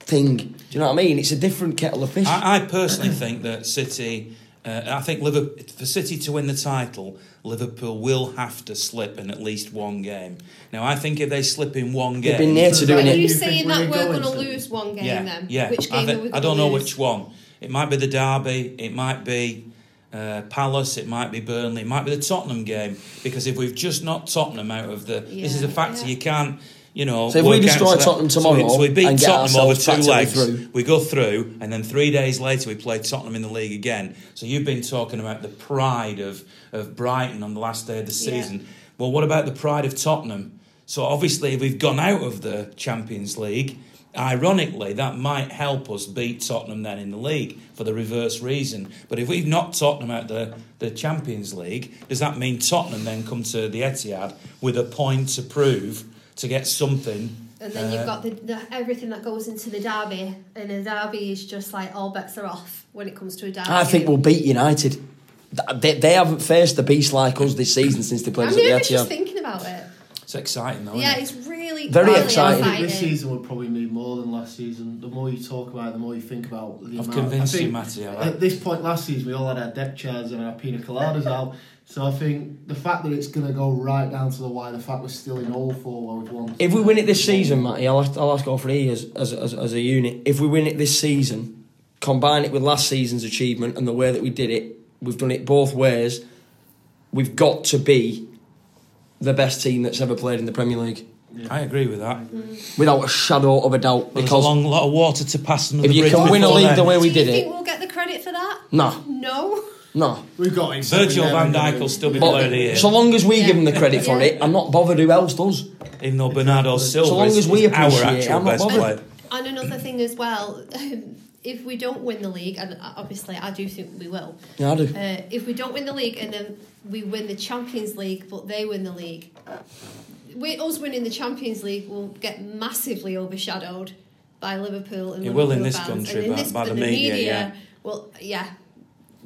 thing. Do you know what I mean? It's a different kettle of fish. I, I personally think that City. Uh, I think Liverpool, for City to win the title, Liverpool will have to slip in at least one game. Now, I think if they slip in one They've game, been near to Are doing Are it. you You saying that we're we're going going to to? lose one game yeah, then? yeah. Which I, game thi- are we I don't to know lose? which one. It might be the derby. It might be uh, Palace. It might be Burnley. It might be the Tottenham game. Because if we've just knocked Tottenham out of the, this is a Yeah, factor. yeah. You can't. You know, So if we work out destroy so that- Tottenham so tomorrow we, so we beat and get Tottenham over two legs. through. We go through, and then three days later we play Tottenham in the league again. So you've been talking about the pride of of Brighton on the last day of the Yeah. season. Well, what about the pride of Tottenham? So obviously, if we've gone out of the Champions League, ironically, that might help us beat Tottenham then in the league for the reverse reason. But if we've knocked Tottenham out the the Champions League, does that mean Tottenham then come to the Etihad with a point to prove to get something? And then Uh, you've got the, the everything that goes into the derby, and the derby is just like all bets are off when it comes to a derby. I think we'll beat United. They, they haven't faced a beast like us this season since they played I'm us at the nervous just thinking about it. It's exciting, though. yeah, isn't it? it's really Very really exciting. I think this season will probably mean more than last season. The more you talk about it, the more you think about the I've amount. convinced I you, think Matty. I At this point last season, we all had our deck chairs and our pina coladas out. So I think the fact that it's going to go right down to the wire, the fact we're still in all four where we've won. If we win it this season, Matty, I'll ask, I'll ask all three as, as, as, as a unit. If we win it this season, combine it with last season's achievement and the way that we did it, we've done it both ways. We've got to be the best team that's ever played in the Premier League, I agree with that. without a shadow of a doubt. Well, there's a long lot of water to pass under if the you can win a league then. the way we Do did you think it, we'll get the credit for that? no, No. No. We've got it. Virgil van Dijk will still be player of the year, so long as we give him the credit for it, I'm not bothered who else does. even though Bernardo Silva long is, as we is our appreciate it, actual best player. And another thing as well, if we don't win the league, and obviously I do think we will, Yeah, I do. uh, if we don't win the league and then we win the Champions League, but they win the league, we, us winning the Champions League will get massively overshadowed by Liverpool and It will in this fans. country, in by- this, by the and media, yeah. Well, yeah,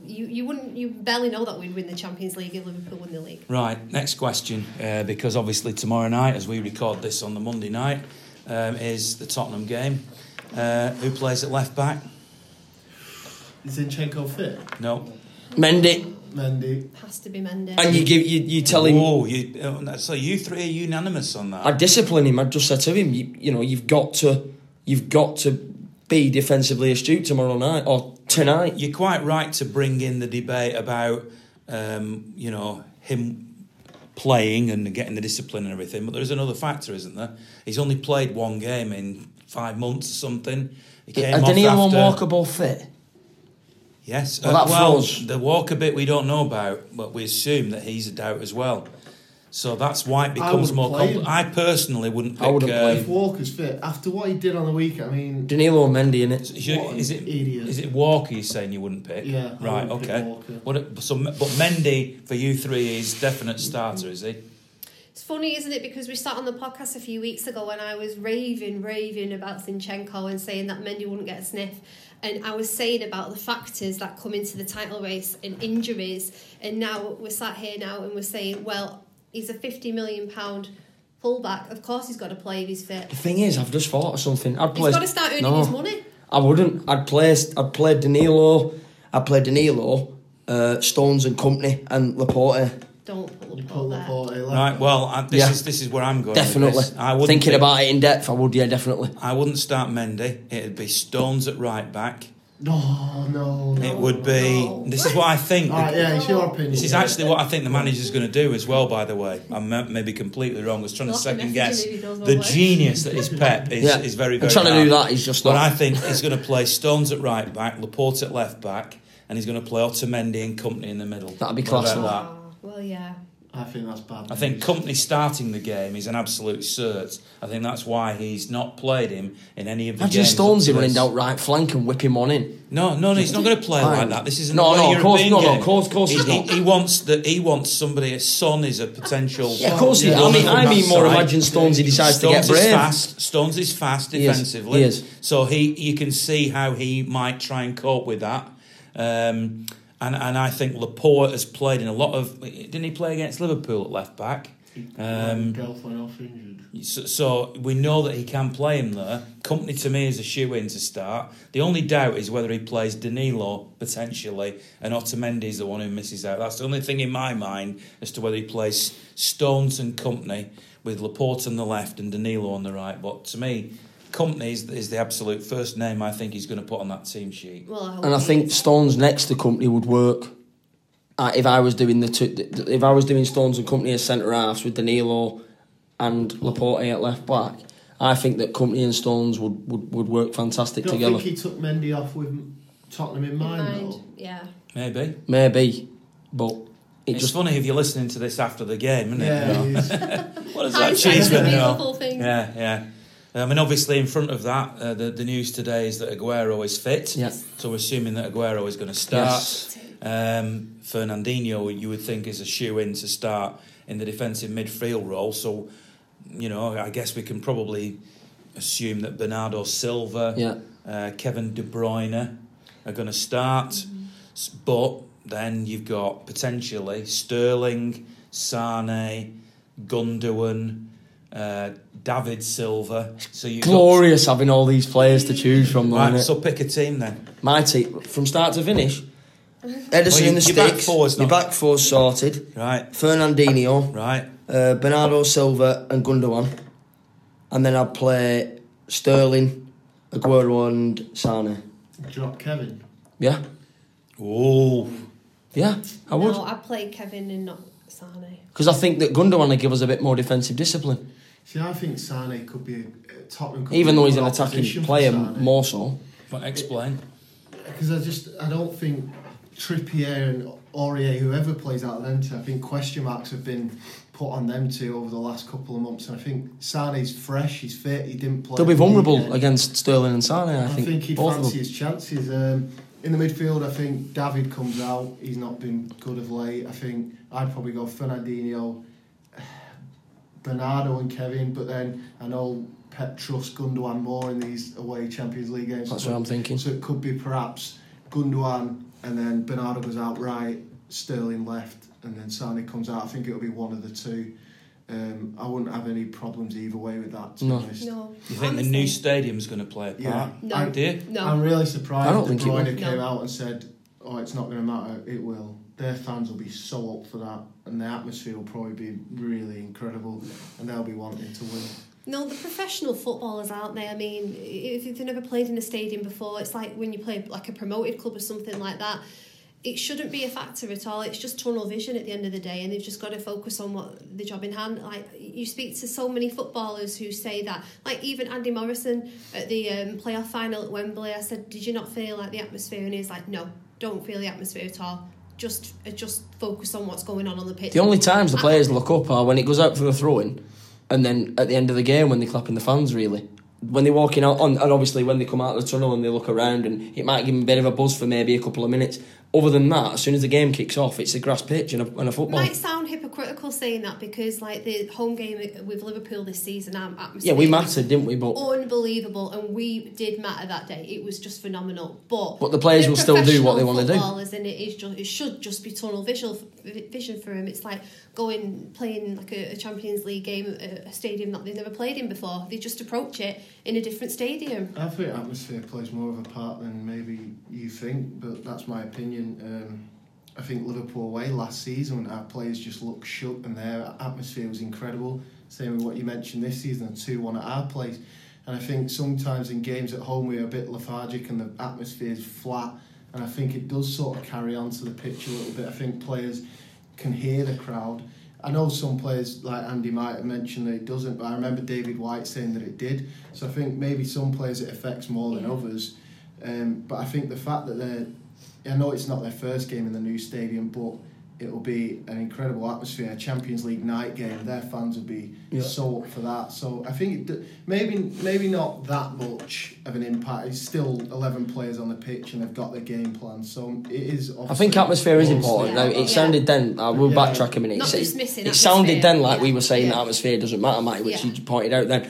you you wouldn't you barely know that we'd win the Champions League if Liverpool win the league. Right, next question, uh, because obviously tomorrow night, as we record this on the Monday night, um, is the Tottenham game. Uh, who plays at left back? Is Zinchenko fit? No. Mendy. Mendy. Has to be Mendy. And you give you, you tell him Whoa, you, uh, so you three are unanimous on that. I discipline him. I just said to him, you, you know, you've got to, you've got to be defensively astute tomorrow night or tonight. You're quite right to bring in the debate about, um, you know, him playing and getting the discipline and everything. But there's another factor, isn't there? He's only played one game in five months or something. He came Danilo and after- Walker both fit? Yes. Well, uh, that well, the Walker bit we don't know about, but we assume that he's a doubt as well. So that's why it becomes more play compl- I personally wouldn't pick. I wouldn't play um, If Walker's fit, after what he did on the weekend, I mean, Danilo and Mendy in it. Is it, is it idiot. is it Walker you're saying you wouldn't pick? Yeah, Right. wouldn't pick Okay. Walker. What? So, but Mendy for you three is definite starter, is he? It's funny, isn't it? Because we sat on the podcast a few weeks ago when I was raving, raving about Zinchenko and saying that Mendy wouldn't get a sniff. And I was saying about the factors that come into the title race and injuries. And now we're sat here now and we're saying, well, he's a £50 million fullback. Of course he's got to play if he's fit. The thing is, I've just thought of something. I'd He's play. got to start earning no, his money. I wouldn't. I'd play. I'd play Danilo. I'd play Danilo, uh, Stones and Kompany, and Laporte. Don't put you Laporte. Laporte. Right. Well, I, this Yeah. is this is where I'm going. Definitely. I wouldn't Thinking pick- about it in depth, I would. Yeah, definitely. I wouldn't start Mendy. It'd be Stones at right back. No, no, no. it would be. no. This is what I think. All right, yeah, it's your opinion. This is actually what I think the manager's going to do as well. By the way, I'm uh, maybe completely wrong. I was trying to second guess if he does the way. genius that is Pep is, yeah, is very I'm very. trying to do that. He's just But not. I think he's going to play Stones at right back, Laporte at left back, and he's going to play Otamendi and Kompany in the middle. That'd be What class, that? Well, yeah. I think that's bad. I think Kompany starting the game is an absolute cert. I think that's why he's not played him in any of the Imagine games. Stonesy up to running this. down right flank and whip him on in. No, no, no, he's not going to play Fine. like that. This isn't No, a no, of course- European no, no, of course- of course he, he's he, not. he wants that. He wants somebody. Son is a potential. Yeah, of course he. Yeah. I mean, I mean more. Side. Imagine Stonesy decides Stones to get is brave. fast. Stones is fast He is. defensively. He is. So he, you can see how he might try and cope with that. Um, and and I think Laporte has played in a lot of. Didn't he play against Liverpool at left back? Um, Delph went off injured. So, so we know that he can play him there. Kompany to me is a shoe in to start. The only doubt is whether he plays Danilo potentially, and Otamendi is the one who misses out. That's the only thing in my mind as to whether he plays Stones and Kompany with Laporte on the left and Danilo on the right. But to me, Kompany is, is the absolute first name I think he's going to put on that team sheet. Well, I And I think. Stones next to Kompany would work. Uh, if I was doing the two, if I was doing Stones and Kompany as centre halves with Danilo and Laporte at left back, I think that Kompany and Stones would, would, would work fantastic Don't together. think he took Mendy off with Tottenham in In mind, mind. though. Yeah. Maybe. Maybe, but it It's just funny if you're listening to this after the game, isn't it? Yeah, You know? What does that Hindsight's cheeseman a know? Yeah, yeah. I mean, obviously, in front of that, uh, the, the news today is that Aguero is fit. Yeah. So we're assuming that Aguero is going to start. Yes. Um, Fernandinho, you would think, is a shoe in to start in the defensive midfield role. So, you know, I guess we can probably assume that Bernardo Silva, yeah. uh, Kevin De Bruyne are going to start. S But then you've got potentially Sterling, Sane, Gundogan, uh, David Silva. So you glorious having all these players to choose from. Right, so pick a team then. My team from start to finish. Ederson Well, you- in the your back sticks. four's your back four's sorted. Right, Fernandinho, right. uh, Bernardo Silva, and Gundogan, and then I'd play Sterling, Aguero, and Sane. Drop Kevin. Yeah, Oh, yeah, I would. No, I play Kevin and not Sane. Because I think that Gundogan would give us a bit more defensive discipline, See, I think Sane could be a Tottenham. Could even be though he's an good attacking opposition for player more so. but explain. Because I just I don't think Trippier and Aurier, whoever plays out of them two, I think question marks have been put on them two over the last couple of months. And I think Sane's fresh, he's fit, he didn't play. They'll be vulnerable weekend. against Sterling and Sane. I, I think, think, he'd both of fancy his chances. Um, in the midfield, I think David comes out. He's not been good of late. I think I'd probably go Fernandinho, Bernardo, and Kevin. But then I know Pep trusts Gundogan more in these away Champions League games. That's what I'm thinking. So it could be perhaps Gundogan and then Bernardo goes out right, Sterling left, and then Sane comes out. I think it'll be one of the two. Um, I wouldn't have any problems either way with that. To No. be honest. No. You think the new stadium's going to play a part? Yeah. No. I- Do you? No. I'm really surprised I don't De think. Bruyne came No. out and said, "Oh, it's not going to matter. It will." Their fans will be so up for that, and the atmosphere will probably be really incredible, and they'll be wanting to win. No, the professional footballers, aren't they? I mean, if you've never played in a stadium before, it's like when you play like a promoted club or something like that. It shouldn't be a factor at all. It's just tunnel vision at the end of the day, and they've just got to focus on what the job in hand. Like you speak to so many footballers who say that. Like even Andy Morrison at the um, playoff final at Wembley, I said, "Did you not feel like the atmosphere?" And he's like, "No, don't feel the atmosphere at all. Just uh, just focus on what's going on on the pitch." The only times the players look up are when it goes out for the throw-in, and then at the end of the game when they're clapping the fans. Really, when they're walking out on, and obviously when they come out of the tunnel and they look around, and it might give them a bit of a buzz for maybe a couple of minutes. Other than that, as soon as the game kicks off, it's a grass pitch and a, and a It football. might sound hypocritical saying that because like the home game with Liverpool this season, our atmosphere Yeah, we mattered, didn't we? But unbelievable, and we did matter that day. It was just phenomenal. But But the players they're will still do what they wanna do. footballers, And it is just it should just be tunnel visual vision for them. It's like going playing like a, a Champions League game at a stadium that they've never played in before. They just approach it in a different stadium. I think atmosphere plays more of a part than maybe you think, but that's my opinion. Um, I think Liverpool away last season, our players just looked shook and their atmosphere was incredible. Same with what you mentioned this season, a 2 1 at our place. And I think sometimes in games at home we're a bit lethargic and the atmosphere is flat. And I think it does sort of carry on to the pitch a little bit. I think players can hear the crowd. I know some players like Andy might have mentioned that it doesn't, but I remember David White saying that it did. So I think maybe some players it affects more than others. Um, but I think the fact that they're, I know it's not their first game in the new stadium, but it will be an incredible atmosphere, a Champions League night game. Their fans will be Yeah. so up for that. So I think it, d- maybe maybe not that much of an impact. It's still eleven players on the pitch and they've got their game plan. So it is. I think atmosphere is important. Now, Yeah. it sounded then, uh, we'll Yeah. backtrack a minute. Not it, dismissing it sounded then like we were saying Yeah. that atmosphere doesn't matter, Mike, which Yeah. you pointed out then.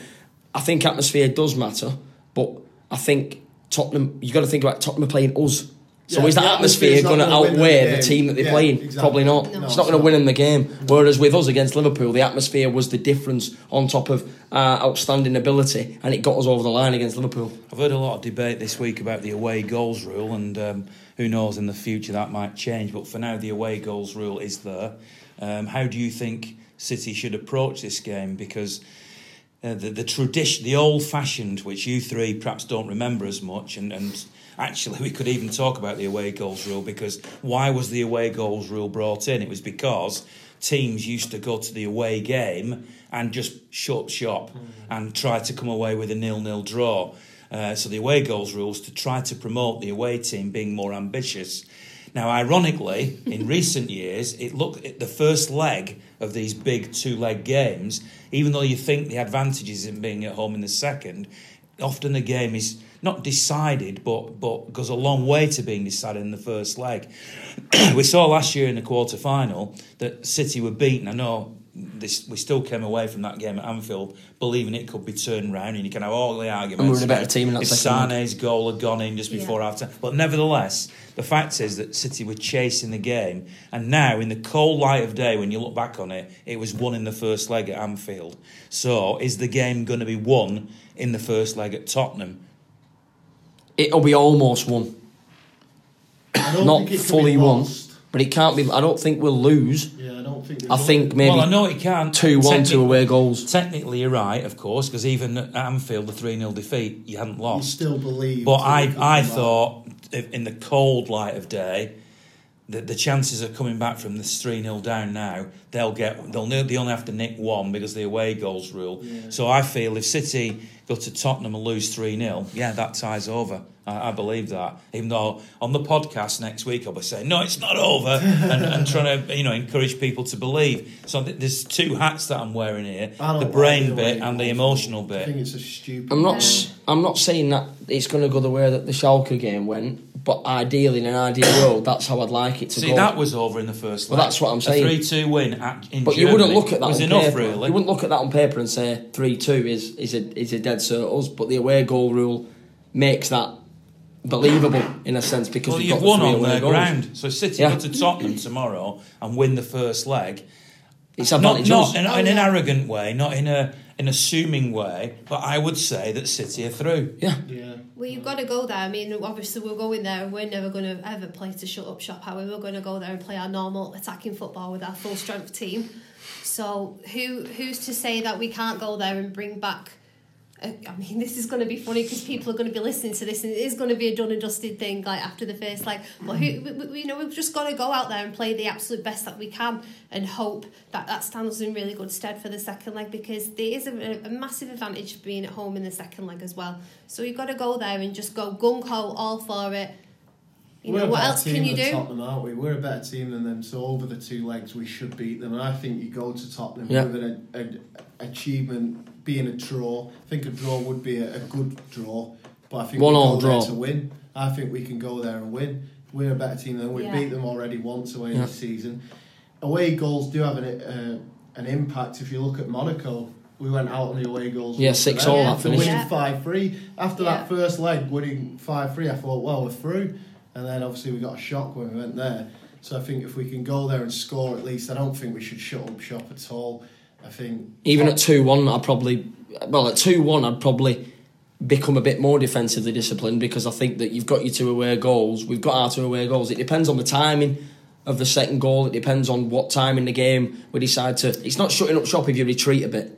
I think atmosphere does matter, but I think Tottenham, you've got to think about Tottenham playing us. So Yeah, is that the atmosphere atmosphere's going to not gonna win outweigh the the team that they're Yeah, playing? exactly. Probably not. No. It's not going to win in the game. Whereas with us against Liverpool, the atmosphere was the difference on top of our outstanding ability, and it got us over the line against Liverpool. I've heard a lot of debate this week about the away goals rule, and um, who knows in the future that might change. But for now, the away goals rule is there. Um, how do you think City should approach this game? Because uh, the the tradition, the old fashioned, which you three perhaps don't remember as much, and, and actually we could even talk about the away goals rule because why was the away goals rule brought in? It was because teams used to go to the away game and just shut shop and try to come away with a nil-nil draw. Uh, so the away goals rules to try to promote the away team being more ambitious. Now, ironically, in recent years, it looked at the first leg of these big two-leg games. Even though you think the advantages in being at home in the second, often the game is not decided, but but goes a long way to being decided in the first leg. we saw last year in the quarter final that City were beaten. I know this, we still came away from that game at Anfield believing it could be turned round, and you can have all the arguments. And we were the better about team in that if second leg. Sane's goal had gone in just before Yeah. half time. But nevertheless, the fact is that City were chasing the game, and now in the cold light of day, when you look back on it, it was won in the first leg at Anfield. So, is the game going to be won in the first leg at Tottenham? It'll be almost won. Don't not think it can fully be won, but it can't be. I don't think we'll lose. Yeah, I don't think. I think maybe well, I know it can. two one, two Technic- away goals. Technically, you're right, of course, because even at Anfield, the 3 0 defeat, you hadn't you lost. still believe. But I, I thought in the cold light of day, that the chances of coming back from this three 0 down now, they'll get they'll they only have to nick one because the away goals rule. Yeah. So I feel if City go to Tottenham and lose three 0 yeah, that ties over. I, I believe that. Even though on the podcast next week I'll be saying no, it's not over, and, and trying to you know encourage people to believe. So th- there's two hats that I'm wearing here: the brain the bit and the emotional rule. I bit. think it's a stupid. I'm not. Yeah. s am not saying that it's going to go the way that the Schalke game went, but ideally, in an ideal world, that's how I'd like it to be. See, go. that was over in the first leg. Well, that's what I'm saying. A three-two win at, in but you Germany wouldn't look at that was on enough, paper. really. You wouldn't look at that on paper and say three two is is a is a dead cert us. But the away goal rule makes that believable in a sense because well, we've you've got won the on away their goals. ground. So City Yeah. go to Tottenham tomorrow and win the first leg. It's not, not in, Oh, in an arrogant way, not in a an assuming way, but I would say that City are through. Yeah. Yeah. Well, you've got to go there. I mean, obviously, we're going there. And we're never going to ever play to shut up shop, however. We're going to go there and play our normal attacking football with our full strength team. So, who who's to say that we can't go there and bring back? I mean, this is going to be funny because people are going to be listening to this, and it is going to be a done and dusted thing. Like after the first, like, but who, we- we- you know, we've just got to go out there and play the absolute best that we can, and hope that that stands us in really good stead for the second leg because there is a, a massive advantage of being at home in the second leg as well. So you've got to go there and just go gung ho, all for it. You We're know a what better else team can you than do? Tottenham, aren't we? We're a better team than them. So over the two legs, we should beat them. And I think you go to Tottenham Yeah. with an a, a, achievement being a draw. I think a draw would be a, a good draw, but I think One we all go there draw. to win. I think we can go there and win. We're a better team than we Yeah. beat them already once away Yeah. this season. Away goals do have an uh, an impact. If you look at Monaco, we went out on the away goals. Yeah, six them. all After finish. winning five three. After Yeah. that first leg, winning five three, I thought, well, we're through. And then obviously we got a shock when we went there. So I think if we can go there and score at least, I don't think we should shut up shop at all. I think Even at 2 1, I'd probably. Well, at 2 1, I'd probably become a bit more defensively disciplined because I think that you've got your two away goals. We've got our two away goals. It depends on the timing of the second goal. It depends on what time in the game we decide to. It's not shutting up shop if you retreat a bit.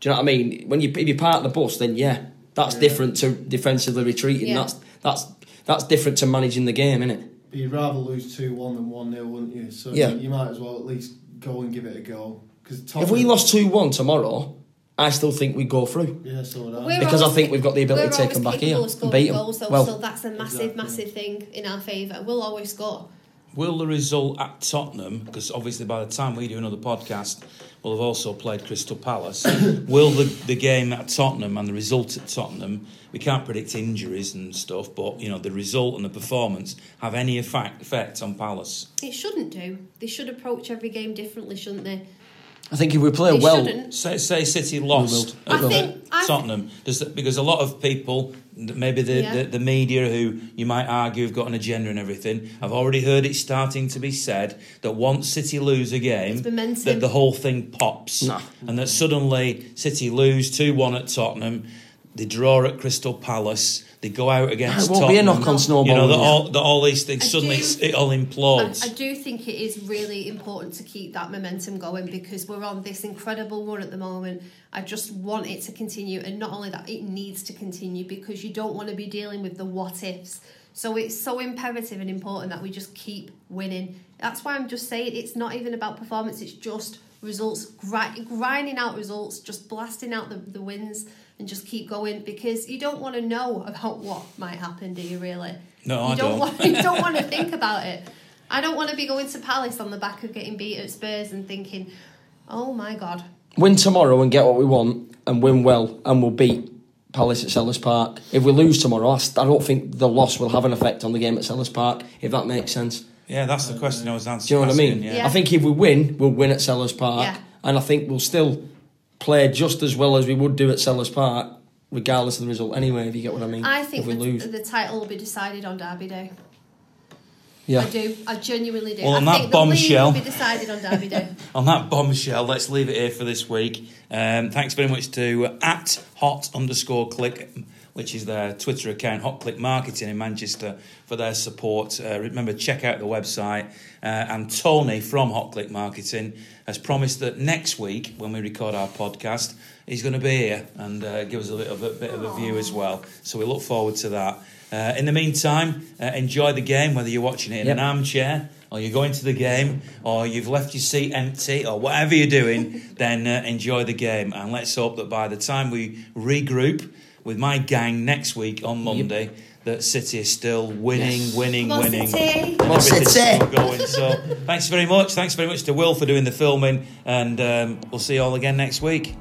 Do you know what I mean? When you if you park the bus, then yeah, that's Yeah. different to defensively retreating. Yeah. That's that's that's different to managing the game, isn't it? you'd rather lose two one than one 0 wouldn't you? So Yeah. you might as well at least go and give it a go. Because If we lost two one tomorrow, I still think we'd go through. yeah, so would I. We're Because I think we've got the ability we're to take them back here and scoring beat 'em. goals, though, Well- so that's a massive, Exactly. massive thing in our favour. We'll always score. Will the result at Tottenham, because obviously by the time we do another podcast, we'll have also played Crystal Palace. will the, the game at Tottenham and the result at Tottenham, we can't predict injuries and stuff, but you know the result and the performance have any effect, effect on Palace? It shouldn't do. They should approach every game differently, shouldn't they? I think if we play They well, shouldn't. Say, say City lost will. at I think- I- Tottenham, does that, because a lot of people, maybe the, Yeah. the, the media who you might argue have got an agenda and everything, I've already heard it starting to be said that once City lose a game, momentum. that the whole thing pops, Nah. and that suddenly City lose two one at Tottenham, they draw at Crystal Palace. They go out against it won't be a knock on snowball. You know, that all, that all these things, I suddenly do- it all implodes. I do think it is really important to keep that momentum going because we're on this incredible run at the moment. I just want it to continue, and not only that, it needs to continue because you don't want to be dealing with the what ifs. So it's so imperative and important that we just keep winning. That's why I'm just saying it's not even about performance, it's just results, gri- grinding out results, just blasting out the, the wins and just keep going because you don't want to know about what might happen, do you really? No, you I don't. Want, you don't want to think about it. I don't want to be going to Palace on the back of getting beat at Spurs and thinking, oh my god. win tomorrow and get what we want and win well and we'll beat Palace at Selhurst Park. If we lose tomorrow, I don't think the loss will have an effect on the game at Selhurst Park, if that makes sense. yeah, that's the question I was answering. Do you know what I mean? Yeah. Yeah. I think if we win, we'll win at Selhurst Park. Yeah. And I think we'll still play just as well as we would do at Selhurst Park, regardless of the result anyway, if you get what I mean. I think if we the, lose. the title will be decided on Derby Day. Yeah. I do. I genuinely do. Well, I on that think the bombshell- will be decided on Derby Day. On that bombshell, let's leave it here for this week. Um, thanks very much to at hot underscore click, which is their Twitter account, Hot Click Marketing in Manchester, for their support. Uh, remember, check out the website. Uh, and Tony from Hot Click Marketing has promised that next week, when we record our podcast, he's going to be here and uh, give us a little bit, bit of a view as well. So we look forward to that. Uh, in the meantime, uh, enjoy the game, whether you're watching it in Yep. an armchair or you're going to the game or you've left your seat empty or whatever you're doing, then uh, enjoy the game. And let's hope that by the time we regroup with my gang next week on Monday, that City is still winning, Yes. winning, Come winning. City. and Come on, everything's City. still going. So thanks very much. Thanks very much to Will for doing the filming. And um, we'll see you all again next week.